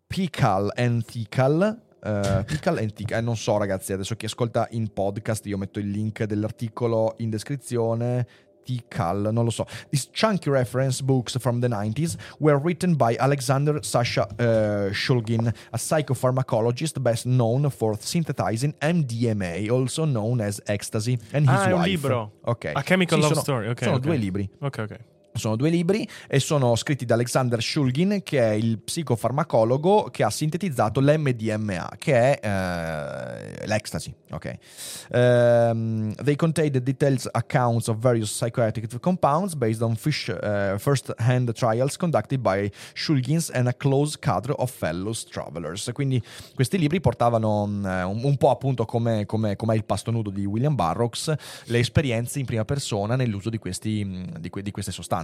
Pical and Thical Uh, Pickle and Thick, eh, non so ragazzi, adesso chi ascolta in podcast io metto il link dell'articolo in descrizione. Tikal, non lo so. These chunky reference books from the 90s were written by Alexander Sasha uh, Shulgin, a psychopharmacologist best known for synthesizing MDMA, also known as ecstasy, and his Ah, è un wife. libro. Ok. A Chemical Sì, Love sono- Story, ok, sono ok. due libri. Ok, ok. Sono due libri e sono scritti da Alexander Shulgin, che è il psicofarmacologo che ha sintetizzato l'MDMA, che è eh, l'ecstasy. Ok. Ehm, they contain the detailed accounts of various psychoactive compounds based on fish, eh, first-hand trials conducted by Shulgins and a close cadre of fellow travelers. Quindi questi libri portavano eh, un, po' appunto come, come, come il pasto nudo di William Burroughs, le esperienze in prima persona nell'uso di, questi, mm, di, que- di queste sostanze.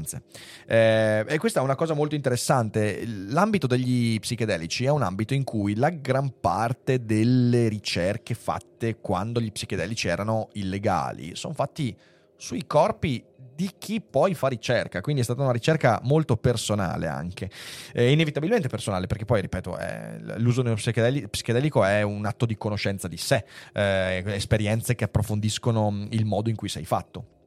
Eh, e questa è una cosa molto interessante. L'ambito degli psichedelici è un ambito in cui la gran parte delle ricerche fatte quando gli psichedelici erano illegali sono fatti sui corpi di chi poi fa ricerca, quindi è stata una ricerca molto personale anche, Eh, inevitabilmente personale perché poi, ripeto, è- l'uso psichedelico è un atto di conoscenza di sé, eh, esperienze che approfondiscono il modo in cui sei fatto.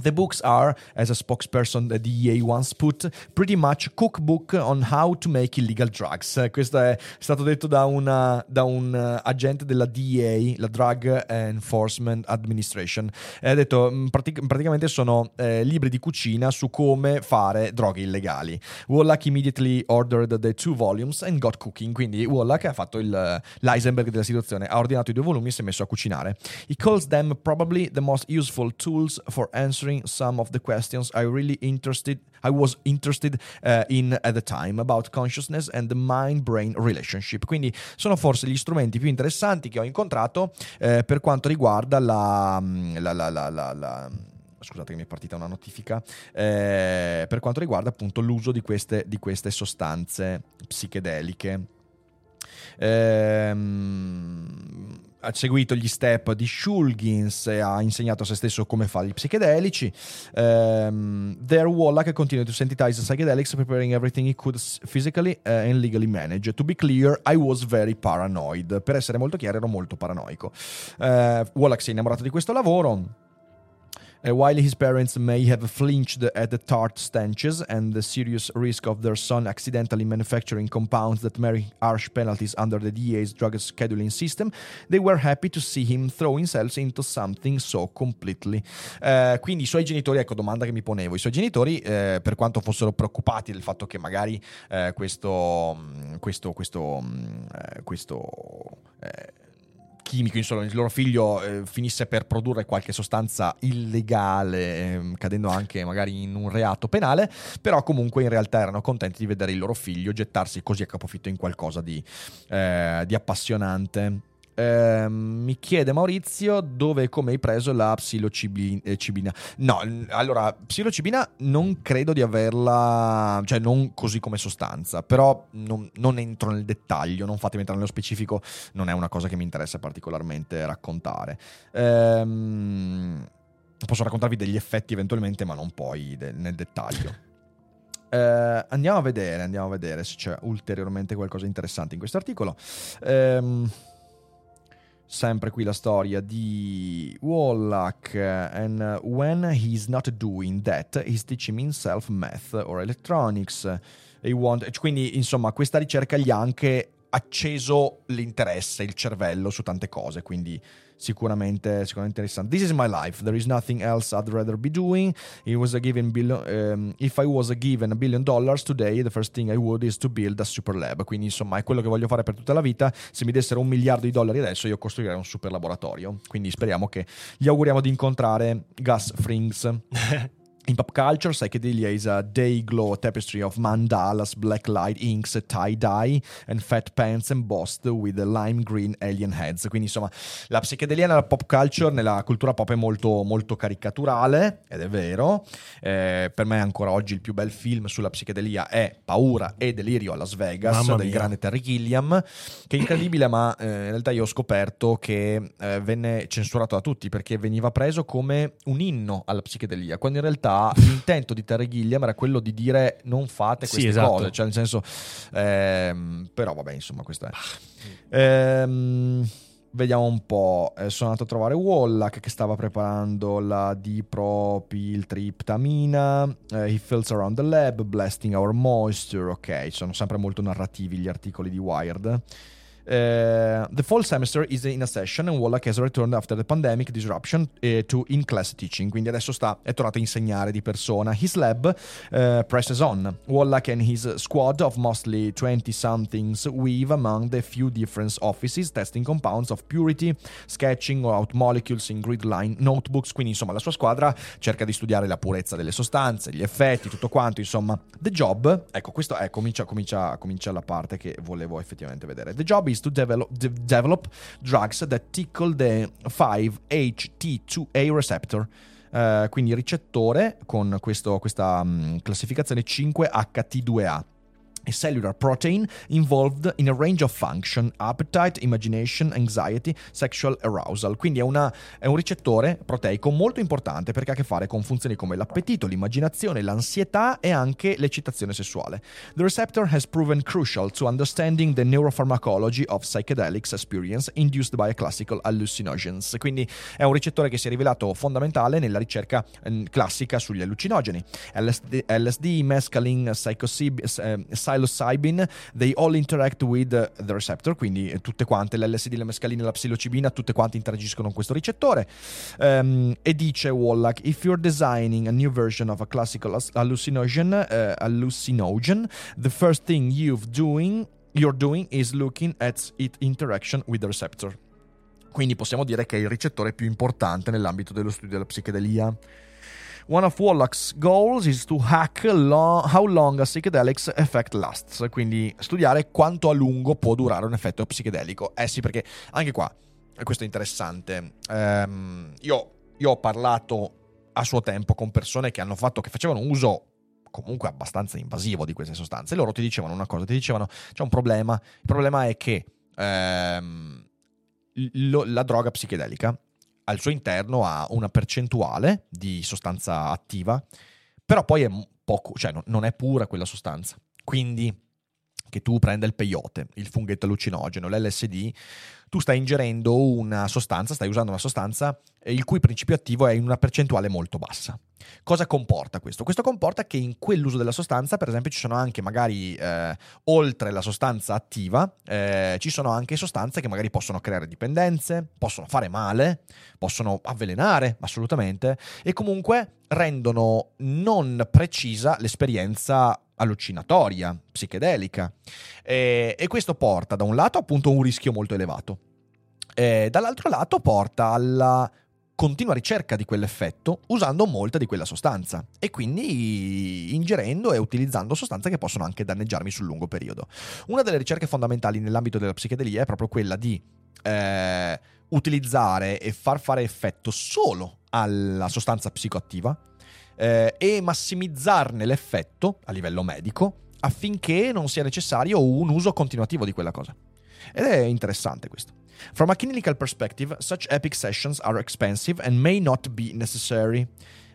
The books are, as a spokesperson the DEA once put, pretty much cookbook on how to make illegal drugs. Questo è stato detto da, una- da un eh, agente della DEA, la Drug Enforcement Administration. Ha detto, mm, pratic- praticamente sono eh, libri di cucina su come fare droghe illegali. Wallach immediately ordered the two volumes and got cooking. Quindi Wallach ha fatto il, l'Eisenberg della situazione, ha ordinato i due volumi e si è messo a cucinare. He calls them probably the most useful tools for answering some of the questions I really interested I was interested uh, in at the time about consciousness and the mind-brain relationship. Quindi sono forse gli strumenti più interessanti che ho incontrato eh, per quanto riguarda la, la, la, la- la- Scusate che mi è partita una notifica. eh, per quanto riguarda appunto l'uso di queste, di queste sostanze psichedeliche. Ehm, ha seguito gli step di Shulgins e ha insegnato a se stesso come fare gli psichedelici. Ehm, there Wallach continued to synthesize psychedelics, preparing everything he could physically eh, and legally manage. To be clear, I was very paranoid. Per essere molto chiaro, ero molto paranoico. Eh, Wallach si è innamorato di questo lavoro. Uh, while his parents may have flinched at the tart stenches and the serious risk of their son accidentally manufacturing compounds that merit harsh penalties under the DA's drug scheduling system, they were happy to see him throw himself into something so completely. Eh, quindi i suoi genitori, ecco domanda che mi ponevo, i suoi genitori, eh, per quanto fossero preoccupati del fatto che magari eh, questo, mh, questo, questo, mh, eh, questo eh, chimico, insomma, il loro figlio eh, finisse per produrre qualche sostanza illegale, ehm, cadendo anche magari in un reato penale, però comunque in realtà erano contenti di vedere il loro figlio gettarsi così a capofitto in qualcosa di, eh, di appassionante. Ehm, mi chiede Maurizio dove e come hai preso la psilocibina. No, n- allora, psilocibina non credo di averla, cioè non così come sostanza, però non, non entro nel dettaglio, non fatemi entrare nello specifico, non è una cosa che mi interessa particolarmente raccontare. Ehm, posso raccontarvi degli effetti eventualmente, ma non poi de- nel dettaglio. Eh, andiamo a vedere, andiamo a vedere se c'è ulteriormente qualcosa di interessante in questo articolo. Ehm, sempre qui la storia di Wallach and when he's not doing that he's teaching himself math or electronics. Quindi insomma questa ricerca gli ha anche acceso l'interesse, il cervello su tante cose, quindi sicuramente, sicuramente interessante. This is my life. There is nothing else I'd rather be doing. Billion, um, if I was given a billion dollars today, the first thing I would is to build a super lab. Quindi insomma è quello che voglio fare per tutta la vita. Se mi dessero un miliardo di dollari adesso, io costruirei un super laboratorio. Quindi speriamo che gli auguriamo di incontrare Gus Frings. In pop culture, Psychedelia is a day glow tapestry of mandalas, black light inks, tie dye, and fat pants embossed with lime green alien heads. Quindi, insomma, la psichedelia nella pop culture, nella cultura pop è molto, molto caricaturale, ed è vero. Eh, per me, ancora oggi, il più bel film sulla psichedelia è Paura e Delirio a Las Vegas Mamma del mia. grande Terry Gilliam, che è incredibile, ma eh, in realtà io ho scoperto che eh, venne censurato da tutti perché veniva preso come un inno alla psichedelia, quando in realtà l'intento di Terry Gilliam era quello di dire non fate Sì, queste esatto. cose, cioè nel senso, ehm, però vabbè, insomma, questo è. Ehm, Vediamo un po'. Eh, sono andato a trovare Wallach che stava preparando la dipropiltriptamina. Eh, he fills around the lab, blasting our moisture. Ok, sono sempre molto narrativi gli articoli di Wired. Eh, the fall semester is in a session and Wallach has returned after the pandemic disruption eh, to in-class teaching. Quindi adesso sta, è tornato a insegnare di persona. His lab eh, presses on. Wallach and his squad of mostly 20-somethings weave among the few different offices, testing compounds of purity, sketching out molecules in grid line notebooks. Quindi, insomma, la sua squadra cerca di studiare la purezza delle sostanze, gli effetti, tutto quanto. Insomma, the job, ecco, questo è, comincia, comincia, comincia la parte che volevo effettivamente vedere. The job is to develop, de- develop drugs that tickle the 5-HT2A receptor. Eh, quindi ricettore con questo- questa mm, classificazione 5HT2A. A cellular protein involved in a range of function, appetite, imagination, anxiety, sexual arousal. Quindi è, una- è un ricettore proteico molto importante perché ha a che fare con funzioni come l'appetito, l'immaginazione, l'ansietà e anche l'eccitazione sessuale. The receptor has proven crucial to understanding the neuropharmacology of psychedelics experience induced by classical hallucinogens. Quindi è un ricettore che si è rivelato fondamentale nella ricerca eh, classica sugli allucinogeni. LSD, LSD mescaline, psilocib- eh, psilocybin, they all interact with the receptor, quindi eh, tutte quante, l'LSD, la mescalina e la psilocibina, tutte quante interagiscono con questo ricettore. Ehm, e dice Wallach, if you're designing a new version of a classical as- hallucinogen, eh, hallucinogen, the first thing you've doing, you're doing is looking at its interaction with the receptor. Quindi possiamo dire che è il ricettore più importante nell'ambito dello studio della psichedelia. One of Wallach's goals is to hack lo- how long a psychedelics effect lasts, quindi studiare quanto a lungo può durare un effetto psichedelico. Eh sì, perché anche qua, questo è interessante, ehm, io, io ho parlato a suo tempo con persone che hanno fatto, che facevano uso comunque abbastanza invasivo di queste sostanze. Loro ti dicevano una cosa, ti dicevano c'è un problema, il problema è che ehm, lo- la droga psichedelica al suo interno ha una percentuale di sostanza attiva, però poi è poco, cioè non- è pura quella sostanza. Quindi che tu prenda il peyote, il funghetto allucinogeno, l'LSD, tu stai ingerendo una sostanza, stai usando una sostanza il cui principio attivo è in una percentuale molto bassa. Cosa comporta questo? Questo comporta che in quell'uso della sostanza, per esempio, ci sono anche magari, eh, oltre la sostanza attiva, eh, ci sono anche sostanze che magari possono creare dipendenze, possono fare male, possono avvelenare, assolutamente, e comunque rendono non precisa l'esperienza allucinatoria, psichedelica. E, e questo porta da un lato appunto a un rischio molto elevato. E dall'altro lato porta alla continua ricerca di quell'effetto usando molta di quella sostanza e quindi ingerendo e utilizzando sostanze che possono anche danneggiarmi sul lungo periodo. Una delle ricerche fondamentali nell'ambito della psichedelia è proprio quella di eh, utilizzare e far fare effetto solo alla sostanza psicoattiva eh, e massimizzarne l'effetto a livello medico affinché non sia necessario un uso continuativo di quella cosa. Ed è interessante questo. From a clinical perspective, such epic sessions are expensive and may not be necessary.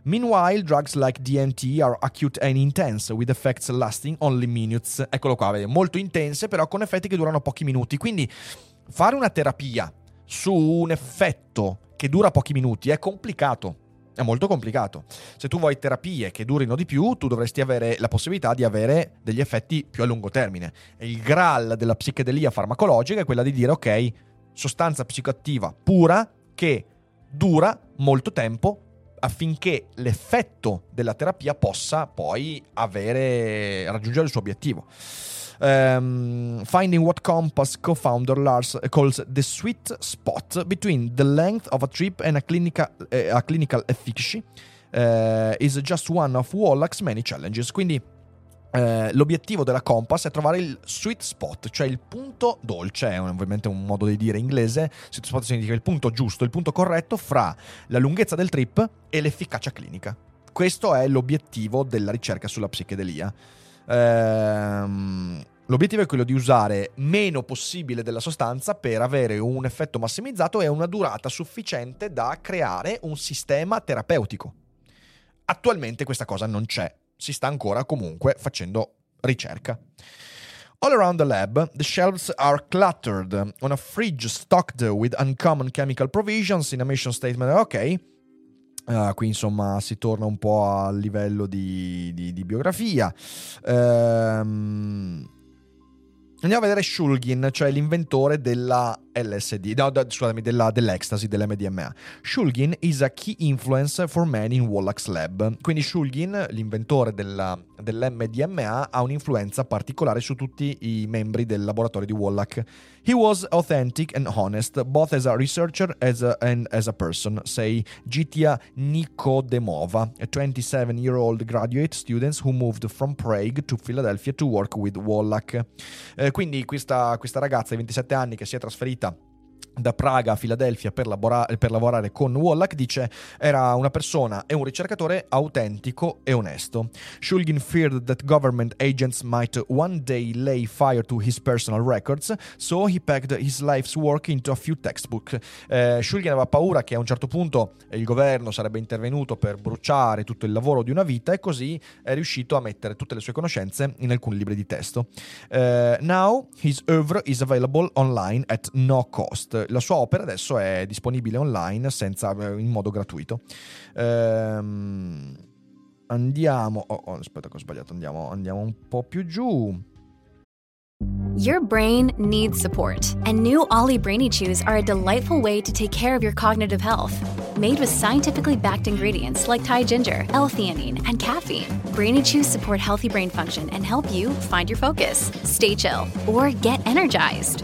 Meanwhile, drugs like DMT are acute and intense, with effects lasting only minutes. Eccolo qua, vedi, molto intense, però con effetti che durano pochi minuti. Quindi fare una terapia su un effetto che dura pochi minuti è complicato. È molto complicato. Se tu vuoi terapie che durino di più, tu dovresti avere la possibilità di avere degli effetti più a lungo termine. E il graal della psichedelia farmacologica è quella di dire, ok, sostanza psicoattiva pura che dura molto tempo affinché l'effetto della terapia possa poi avere, raggiungere il suo obiettivo. Um, finding what Compass co-founder Lars calls the sweet spot between the length of a trip and a clinical, uh, a clinical efficacy uh, is just one of Wallach's many challenges. Quindi eh, l'obiettivo della Compass è trovare il sweet spot, cioè il punto dolce, è ovviamente un modo di dire inglese, sweet spot significa il punto giusto, il punto corretto fra la lunghezza del trip e l'efficacia clinica. Questo è l'obiettivo della ricerca sulla psichedelia. Ehm, l'obiettivo è quello di usare meno possibile della sostanza per avere un effetto massimizzato e una durata sufficiente da creare un sistema terapeutico. Attualmente questa cosa non c'è, si sta ancora comunque facendo ricerca. All around the lab, the shelves are cluttered on a fridge stocked with uncommon chemical provisions in a mission statement. Ok, Uh, qui insomma si torna un po' al livello di, di, di biografia. Um, andiamo a vedere Shulgin, cioè l'inventore della LSD, no, da, scusami, della, dell'ecstasy, dell'MDMA. Shulgin is a key influence for men in Wallach's lab. Quindi Shulgin, l'inventore della, dell'MDMA, ha un'influenza particolare su tutti i membri del laboratorio di Wallach. He was authentic and honest, both as a researcher as a, and as a person, say Gitia Nikodemova, a 27-year-old graduate student who moved from Prague to Philadelphia to work with Wallach. Eh, quindi questa, questa ragazza di 27 anni che si è trasferita da Praga a Filadelfia per, labora- per, lavorare con Wallach, dice era una persona e un ricercatore autentico e onesto. Shulgin feared that government agents might one day lay fire to his personal records, so he packed his life's work into a few textbooks. Eh, Shulgin aveva paura che a un certo punto il governo sarebbe intervenuto per bruciare tutto il lavoro di una vita e così è riuscito a mettere tutte le sue conoscenze in alcuni libri di testo. Uh, now his oeuvre is available online at no cost la sua opera adesso è disponibile online senza, in modo gratuito. Ehm, andiamo. Oh, oh, aspetta, che ho sbagliato. Andiamo, andiamo un po' più giù. Your brain needs support, and new Ollie Brainy Chews are a delightful way to take care of your cognitive health. Made with scientifically backed ingredients like Thai ginger, L-theanine, and caffeine, Brainy Chews support healthy brain function and help you find your focus, stay chill, or get energized.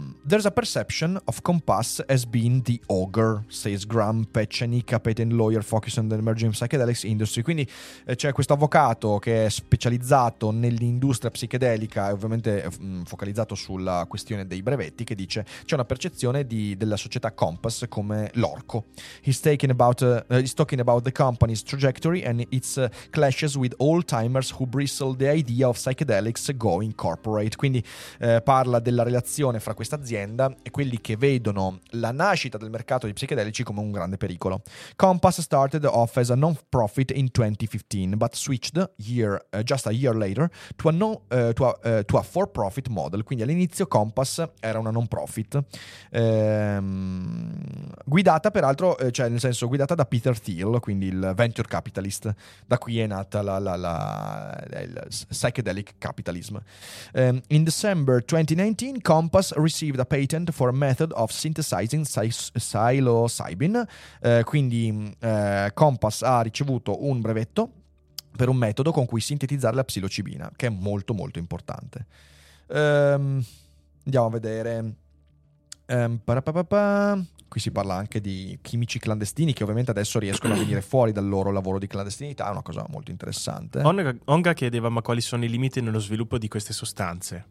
there's a perception of Compass as being the ogre, says Graham Pechenik, a patent lawyer focused on the emerging psychedelics industry. Quindi eh, c'è questo avvocato che è specializzato nell'industria psichedelica e ovviamente mh, mm, focalizzato sulla questione dei brevetti, che dice c'è una percezione di, della società Compass come l'orco. He's, about, uh, he's talking about the company's trajectory and its uh, clashes with old-timers who bristle the idea of psychedelics going corporate. Quindi eh, parla della relazione fra questa azienda e quelli che vedono la nascita del mercato di psichedelici come un grande pericolo. Compass started off as a non-profit in 2015, but switched year, uh, just a year later to a, no, uh, to a, uh, to a for-profit model. Quindi all'inizio Compass era una non-profit, ehm, guidata peraltro, eh, cioè nel senso guidata da Peter Thiel, quindi il venture capitalist. Da qui è nata la, la, la, il psychedelic capitalism. Um, in December 2019 Compass received a patent for a method of synthesizing psilocybin. Eh, quindi eh, Compass ha ricevuto un brevetto per un metodo con cui sintetizzare la psilocibina, che è molto molto importante. Ehm, andiamo a vedere. Parapapapa. Qui si parla anche di chimici clandestini che ovviamente adesso riescono a venire fuori dal loro lavoro di clandestinità, è una cosa molto interessante. Onga, Onga chiedeva ma quali sono i limiti nello sviluppo di queste sostanze?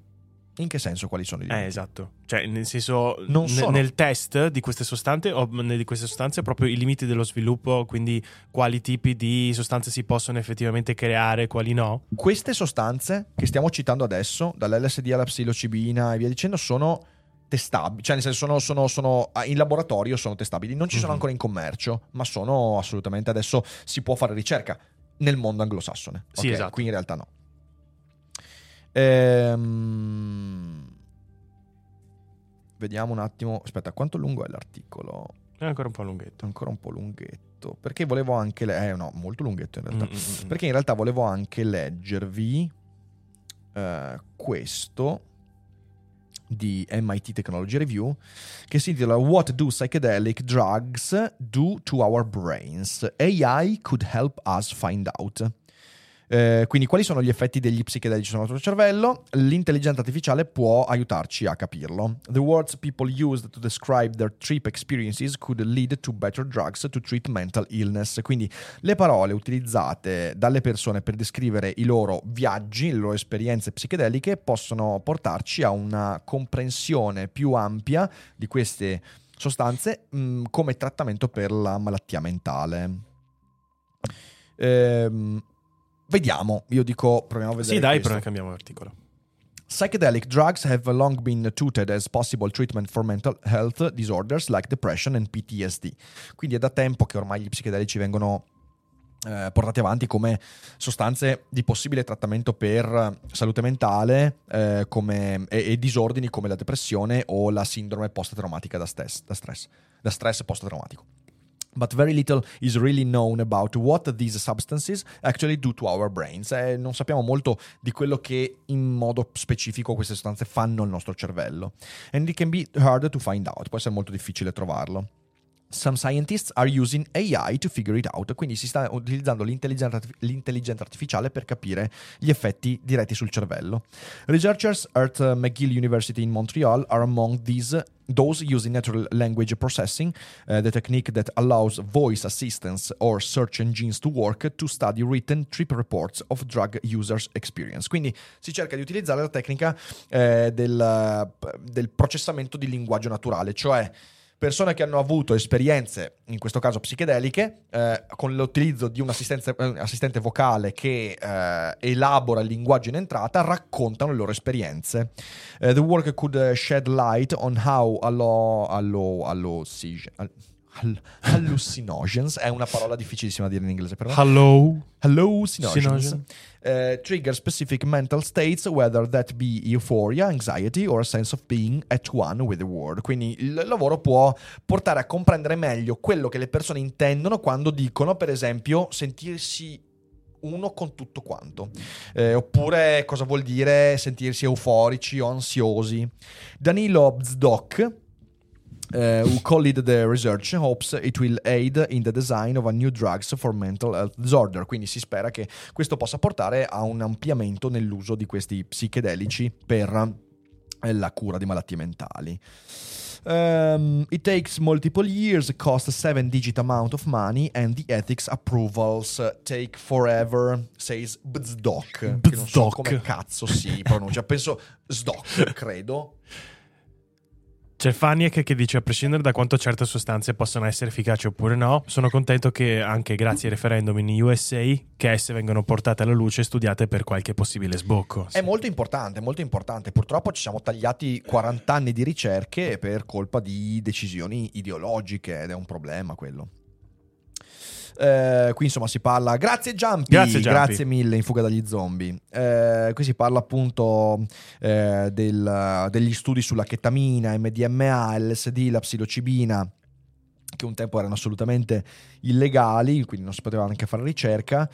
In che senso quali sono i limiti? Eh, esatto. Cioè, nel senso, sono- nel test di queste sostanze, o di queste sostanze, proprio i limiti dello sviluppo, quindi quali tipi di sostanze si possono effettivamente creare, quali no? Queste sostanze che stiamo citando adesso, dall'LSD alla psilocibina e via dicendo, sono testabili, cioè nel senso sono, sono- sono- ah, in laboratorio sono testabili, non ci sono Mhm. ancora in commercio, ma sono assolutamente adesso si può fare ricerca nel mondo anglosassone. Sì, ok? esatto. Qui in realtà no. Ehm, Vediamo un attimo, aspetta, quanto lungo è l'articolo? È ancora un po' lunghetto. Ancora un po' lunghetto, perché volevo anche le- eh no, molto lunghetto in realtà. Mm, mm, mm. Perché in realtà volevo anche leggervi eh, questo di MIT Technology Review che si intitola What do psychedelic drugs do to our brains? AI could help us find out. Eh, quindi quali sono gli effetti degli psichedelici sul nostro cervello? L'intelligenza artificiale può aiutarci a capirlo. The words people used to describe their trip experiences could lead to better drugs to treat mental illness. Quindi le parole utilizzate dalle persone per descrivere i loro viaggi, le loro esperienze psichedeliche possono portarci a una comprensione più ampia di queste sostanze mh, come trattamento per la malattia mentale. Ehm, vediamo, io dico proviamo a vedere. Sì, dai, questo. però cambiamo articolo. Psychedelic drugs have long been touted as possible treatment for mental health disorders like depression and PTSD. Quindi è da tempo che ormai gli psichedelici vengono eh, portati avanti come sostanze di possibile trattamento per salute mentale eh, come- e, e disordini come la depressione o la sindrome post-traumatica da stress, da stress, da stress post-traumatico. But very little is really known about what these substances actually do to our brains. Eh, non sappiamo molto di quello che in modo specifico queste sostanze fanno al nostro cervello. And it can be hard to find out, può essere molto difficile trovarlo. Some scientists are using AI to figure it out, quindi si sta utilizzando l'intelligenza, l'intelligenza artificiale per capire gli effetti diretti sul cervello. Researchers at uh, McGill University in Montreal are among these those using natural language processing, uh, the technique that allows voice assistants or search engines to work to study written trip reports of drug users' experience. Quindi si cerca di utilizzare la tecnica eh, del, del processamento di linguaggio naturale, cioè persone che hanno avuto esperienze, in questo caso psichedeliche, eh, con l'utilizzo di un eh, assistente vocale che eh, elabora il linguaggio in entrata, raccontano le loro esperienze. Eh, the work could eh, shed light on how allo, allo, allo, al- al- hallucinogens, è una parola difficilissima da dire in inglese, però. Hello. hallucinogens uh, trigger specific mental states, whether that be euphoria, anxiety or a sense of being at one with the world. Quindi il lavoro può portare a comprendere meglio quello che le persone intendono quando dicono, per esempio, sentirsi uno con tutto quanto. Eh, oppure cosa vuol dire sentirsi euforici o ansiosi. Danilo Bzdok, uh, who co-lead the research, hopes it will aid in the design of a new drugs for mental health disorder. Quindi si spera che questo possa portare a un ampliamento nell'uso di questi psichedelici per eh, la cura di malattie mentali. Um, it takes multiple years, costs seven digit amount of money, and the ethics approvals take forever, says Bzdok. Che non so Bzdok. come cazzo si pronuncia, penso Sdok, credo. C'è Faniek che dice: a prescindere da quanto certe sostanze possano essere efficaci oppure no, sono contento che anche grazie ai referendum in USA che esse vengano portate alla luce e studiate per qualche possibile sbocco. È molto importante, molto importante. Purtroppo ci siamo tagliati 40 anni di ricerche per colpa di decisioni ideologiche ed è un problema quello. Eh, qui insomma si parla grazie Giampi, Grazie, grazie mille in fuga dagli zombie Eh, qui si parla appunto eh, del- degli studi sulla chetamina, MDMA, LSD, la psilocibina che un tempo erano assolutamente illegali, quindi non si poteva neanche fare ricerca.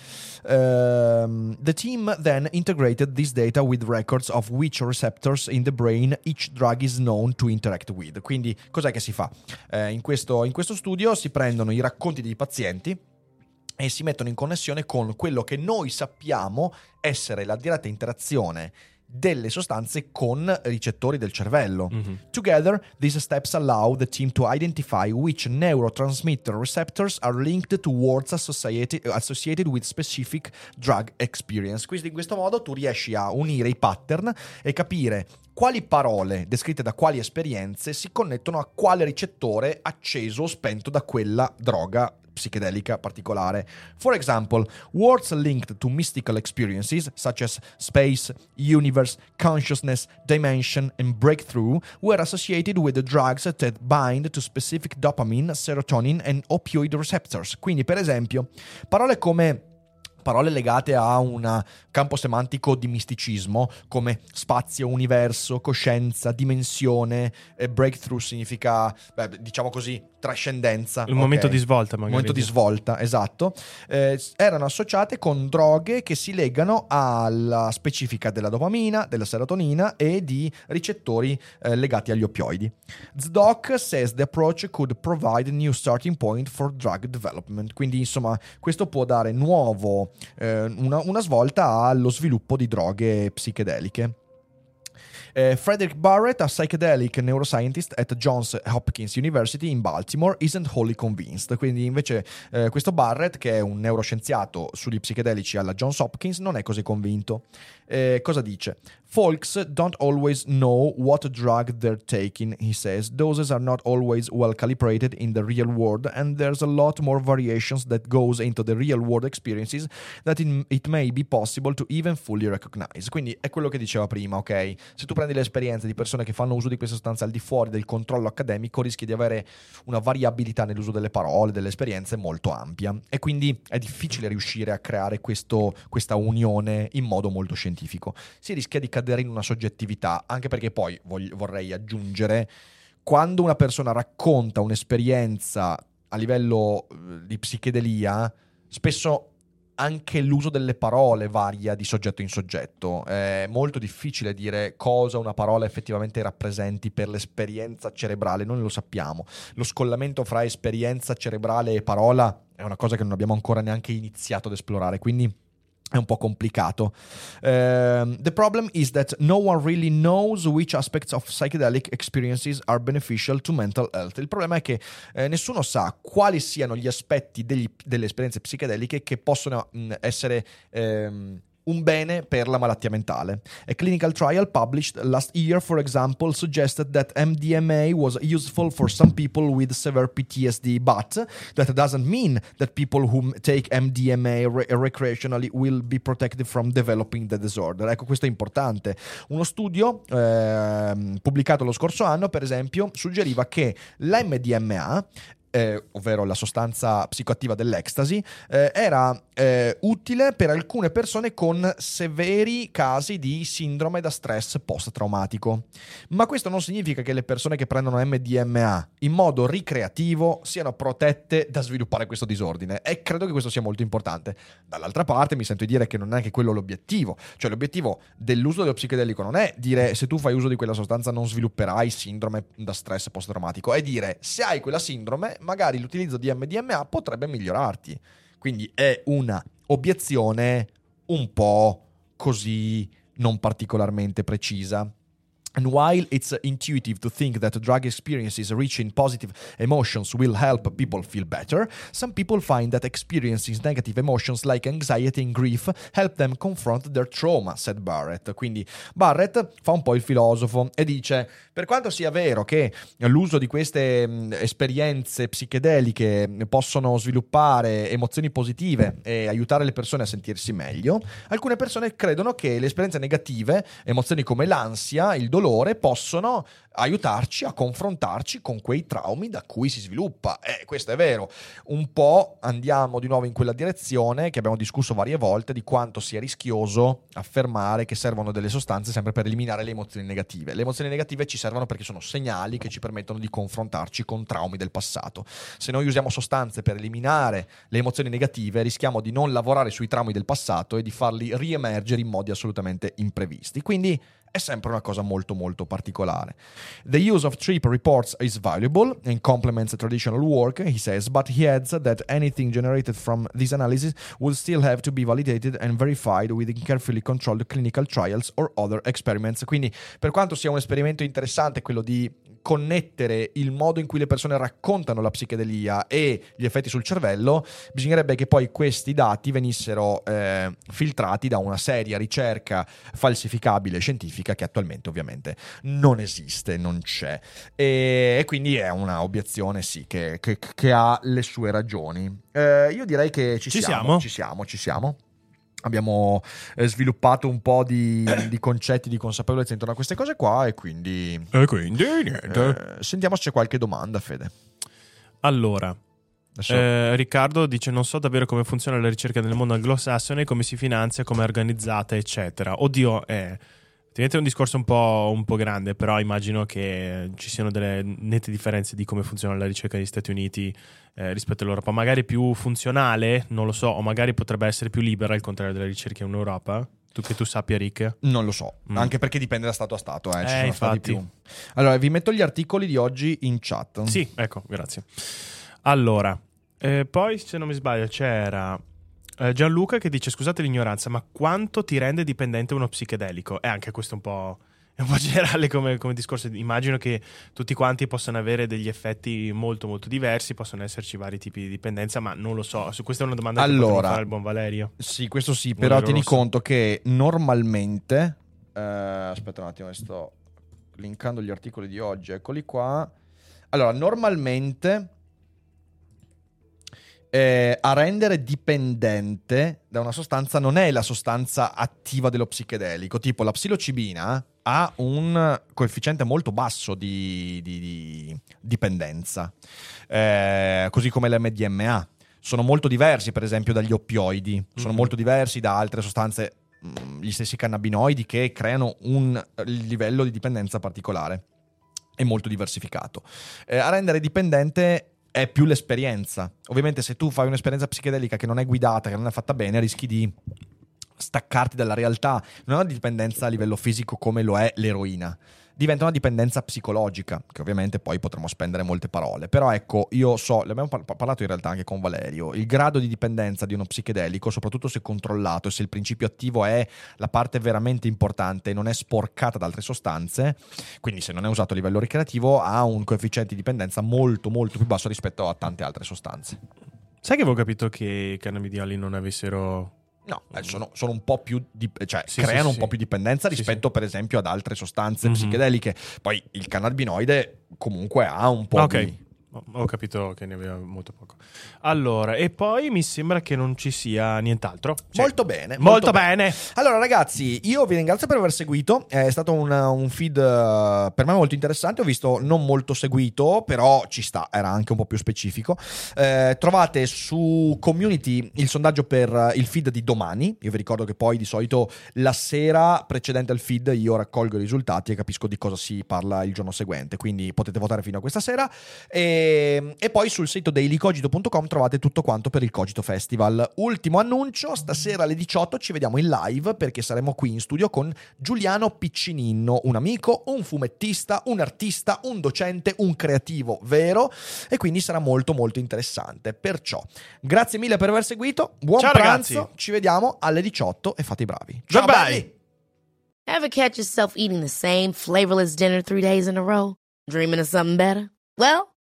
Um, the team then integrated this data with records of which receptors in the brain each drug is known to interact with. Quindi cos'è che si fa? Eh, in, questo, in questo studio si prendono i racconti dei pazienti e si mettono in connessione con quello che noi sappiamo essere la diretta interazione delle sostanze con ricettori del cervello. Mm-hmm. Together, these steps allow the team to identify which neurotransmitter receptors are linked to words associated, associated with specific drug experience. Quindi in questo modo tu riesci a unire i pattern e capire quali parole descritte da quali esperienze si connettono a quale ricettore acceso o spento da quella droga psichedelica particolare. For example, words linked to mystical experiences such as space, universe, consciousness, dimension, and breakthrough were associated with the drugs that bind to specific dopamine, serotonin, and opioid receptors. Quindi, per esempio, parole come parole legate a un campo semantico di misticismo come spazio, universo, coscienza, dimensione, eh, breakthrough significa, beh, diciamo così, trascendenza. Il okay. momento di svolta, magari. Il momento di svolta, esatto. Eh, erano associate con droghe che si legano alla specifica della dopamina, della serotonina e di ricettori eh, legati agli oppioidi. ZDoc says the approach could provide a new starting point for drug development. Quindi, insomma, questo può dare nuovo, eh, una, una svolta allo sviluppo di droghe psichedeliche. Uh, Frederick Barrett, a psychedelic neuroscientist at Johns Hopkins University in Baltimore, isn't wholly convinced. Quindi invece uh, questo Barrett, che è un neuroscienziato sugli psichedelici alla Johns Hopkins, non è così convinto. Uh, cosa dice? Folks don't always know what drug they're taking, he says. Doses are not always well calibrated in the real world, and there's a lot more variations that goes into the real world experiences that it may be possible to even fully recognize. Quindi è quello che diceva prima, ok? Se tu prendi le esperienze di persone che fanno uso di queste sostanze al di fuori del controllo accademico, rischi di avere una variabilità nell'uso delle parole, delle esperienze molto ampia. E quindi è difficile riuscire a creare questo, questa unione in modo molto scientifico. Si rischia di cadere in una soggettività, anche perché poi voglio, vorrei aggiungere, quando una persona racconta un'esperienza a livello eh, di psichedelia, spesso anche l'uso delle parole varia di soggetto in soggetto. È molto difficile dire cosa una parola effettivamente rappresenti per l'esperienza cerebrale, non lo sappiamo. Lo scollamento fra esperienza cerebrale e parola è una cosa che non abbiamo ancora neanche iniziato ad esplorare, quindi è un po' complicato. Uh, the problem is that no one really knows which aspects of psychedelic experiences are beneficial to mental health. Il problema è che eh, nessuno sa quali siano gli aspetti degli, delle esperienze psichedeliche che possono mh, essere ehm, un bene per la malattia mentale. A clinical trial published last year, for example, suggested that MDMA was useful for some people with severe PTSD, but that doesn't mean that people who take MDMA re- recreationally will be protected from developing the disorder. Ecco, questo è importante. Uno studio eh, pubblicato lo scorso anno, per esempio, suggeriva che l'MDMA eh, ovvero la sostanza psicoattiva dell'ecstasy, eh, era eh, utile per alcune persone con severi casi di sindrome da stress post-traumatico. Ma questo non significa che le persone che prendono MDMA in modo ricreativo siano protette da sviluppare questo disordine e credo che questo sia molto importante. Dall'altra parte mi sento di dire che non è anche quello l'obiettivo, cioè l'obiettivo dell'uso dello psichedelico non è dire se tu fai uso di quella sostanza non svilupperai sindrome da stress post-traumatico, è dire se hai quella sindrome magari l'utilizzo di MDMA potrebbe migliorarti. Quindi è una obiezione un po' così non particolarmente precisa. And while it's intuitive to think that drug experiences reaching positive emotions will help people feel better, some people find that experiencing negative emotions like anxiety and grief help them confront their trauma, said Barrett. Quindi Barrett fa un po' il filosofo e dice: Per quanto sia vero che l'uso di queste mh, esperienze psichedeliche possono sviluppare emozioni positive e aiutare le persone a sentirsi meglio, alcune persone credono che le esperienze negative, emozioni come l'ansia, il dolore, dolore possono aiutarci a confrontarci con quei traumi da cui si sviluppa. E questo è vero. Un po' andiamo di nuovo in quella direzione che abbiamo discusso varie volte di quanto sia rischioso affermare che servono delle sostanze sempre per eliminare le emozioni negative. Le emozioni negative ci servono perché sono segnali che ci permettono di confrontarci con traumi del passato. Se noi usiamo sostanze per eliminare le emozioni negative, rischiamo di non lavorare sui traumi del passato e di farli riemergere in modi assolutamente imprevisti. Quindi è sempre una cosa molto molto particolare. The use of TRIP reports is valuable and complements traditional work, he says, but he adds that anything generated from this analysis will still have to be validated and verified within carefully controlled clinical trials or other experiments. Quindi, per quanto sia un esperimento interessante quello di connettere il modo in cui le persone raccontano la psichedelia e gli effetti sul cervello, bisognerebbe che poi questi dati venissero eh, filtrati da una seria ricerca falsificabile scientifica che attualmente ovviamente non esiste, non c'è. E, e quindi è una obiezione, sì, che, che, che ha le sue ragioni. Eh, io direi che ci, Ci siamo, siamo? ci siamo, ci siamo. Abbiamo eh, sviluppato un po' di, di concetti di consapevolezza intorno a queste cose qua e quindi E quindi niente. eh, sentiamo se c'è qualche domanda, Fede. Allora, eh, Riccardo dice: Non so davvero come funziona la ricerca nel mondo anglosassone, come si finanzia, come è organizzata, eccetera. Oddio, è. Ovviamente è un discorso un po', un po' grande, però immagino che ci siano delle nette differenze di come funziona la ricerca negli Stati Uniti eh, rispetto all'Europa. Magari più funzionale, non lo so, o magari potrebbe essere più libera, al contrario della ricerca in Europa. Tu che tu sappia, Rick. Non lo so, Mm. anche perché dipende da stato a stato. Eh, Eh, infatti. Allora, vi metto gli articoli di oggi in chat. Sì, ecco, grazie. Allora, eh, poi se non mi sbaglio c'era eh, Gianluca che dice scusate l'ignoranza, ma quanto ti rende dipendente uno psichedelico? E anche questo è un po', è un po' generale come, come discorso. Immagino che tutti quanti possano avere degli effetti molto molto diversi, possono esserci vari tipi di dipendenza, ma non lo so. Su questa è una domanda che Allora, potremmo fare al buon Valerio. Sì, questo sì, Un però tieni rosso. conto che normalmente... eh, aspetta un attimo, sto linkando gli articoli di oggi, eccoli qua. Allora, normalmente eh, a rendere dipendente da una sostanza non è la sostanza attiva dello psichedelico, tipo la psilocibina ha un coefficiente molto basso di, di- di dipendenza, eh, così come l'MDMA. Sono molto diversi, per esempio, dagli oppioidi, sono Mhm. molto diversi da altre sostanze, mh, gli stessi cannabinoidi, che creano un livello di dipendenza particolare. È molto diversificato. Eh, a rendere dipendente è più l'esperienza. Ovviamente, se tu fai un'esperienza psichedelica che non è guidata, che non è fatta bene, rischi di staccarti dalla realtà. Non è una dipendenza a livello fisico come lo è l'eroina. Diventa una dipendenza psicologica, che ovviamente poi potremo spendere molte parole. Però ecco, io so, ne abbiamo par- parlato in realtà anche con Valerio, il grado di dipendenza di uno psichedelico, soprattutto se controllato e se il principio attivo è la parte veramente importante non è sporcata da altre sostanze, quindi se non è usato a livello ricreativo, ha un coefficiente di dipendenza molto molto più basso rispetto a tante altre sostanze. Sai che avevo capito che i cannabidoli non avessero... No, eh, sono, sono un po' più di- cioè Sì, creano sì, un po' più dipendenza rispetto, per esempio, ad altre sostanze Mhm. psichedeliche. Poi il cannabinoide comunque ha un po' Ok. di. Ho- capito che ne aveva molto poco. Allora, e poi mi sembra che non ci sia nient'altro. Sì. Molto bene. Molto bene. Allora, ragazzi, io vi ringrazio per aver seguito. È stato un, un feed eh, per me molto interessante. Ho visto non molto seguito, però ci sta, era anche un po' più specifico. Eh, trovate su community il sondaggio per eh, il feed di domani. Io vi ricordo che poi di solito la sera precedente al feed io raccolgo i risultati e capisco di cosa si parla il giorno seguente. Quindi potete votare fino a questa sera. E, e poi sul sito dailycogito.com trovate tutto quanto per il Cogito Festival. Ultimo annuncio, stasera alle 18 ci vediamo in live perché saremo qui in studio con Giuliano Piccininno, un amico, un fumettista, un artista, un docente, un creativo vero e quindi sarà molto molto interessante. Perciò grazie mille per aver seguito, buon Ciao, pranzo, ragazzi. ci vediamo alle 18 e fate i bravi. Bye bye. belli! Ever catch yourself eating the same flavorless dinner three days in a row? Dreaming of something better? Well,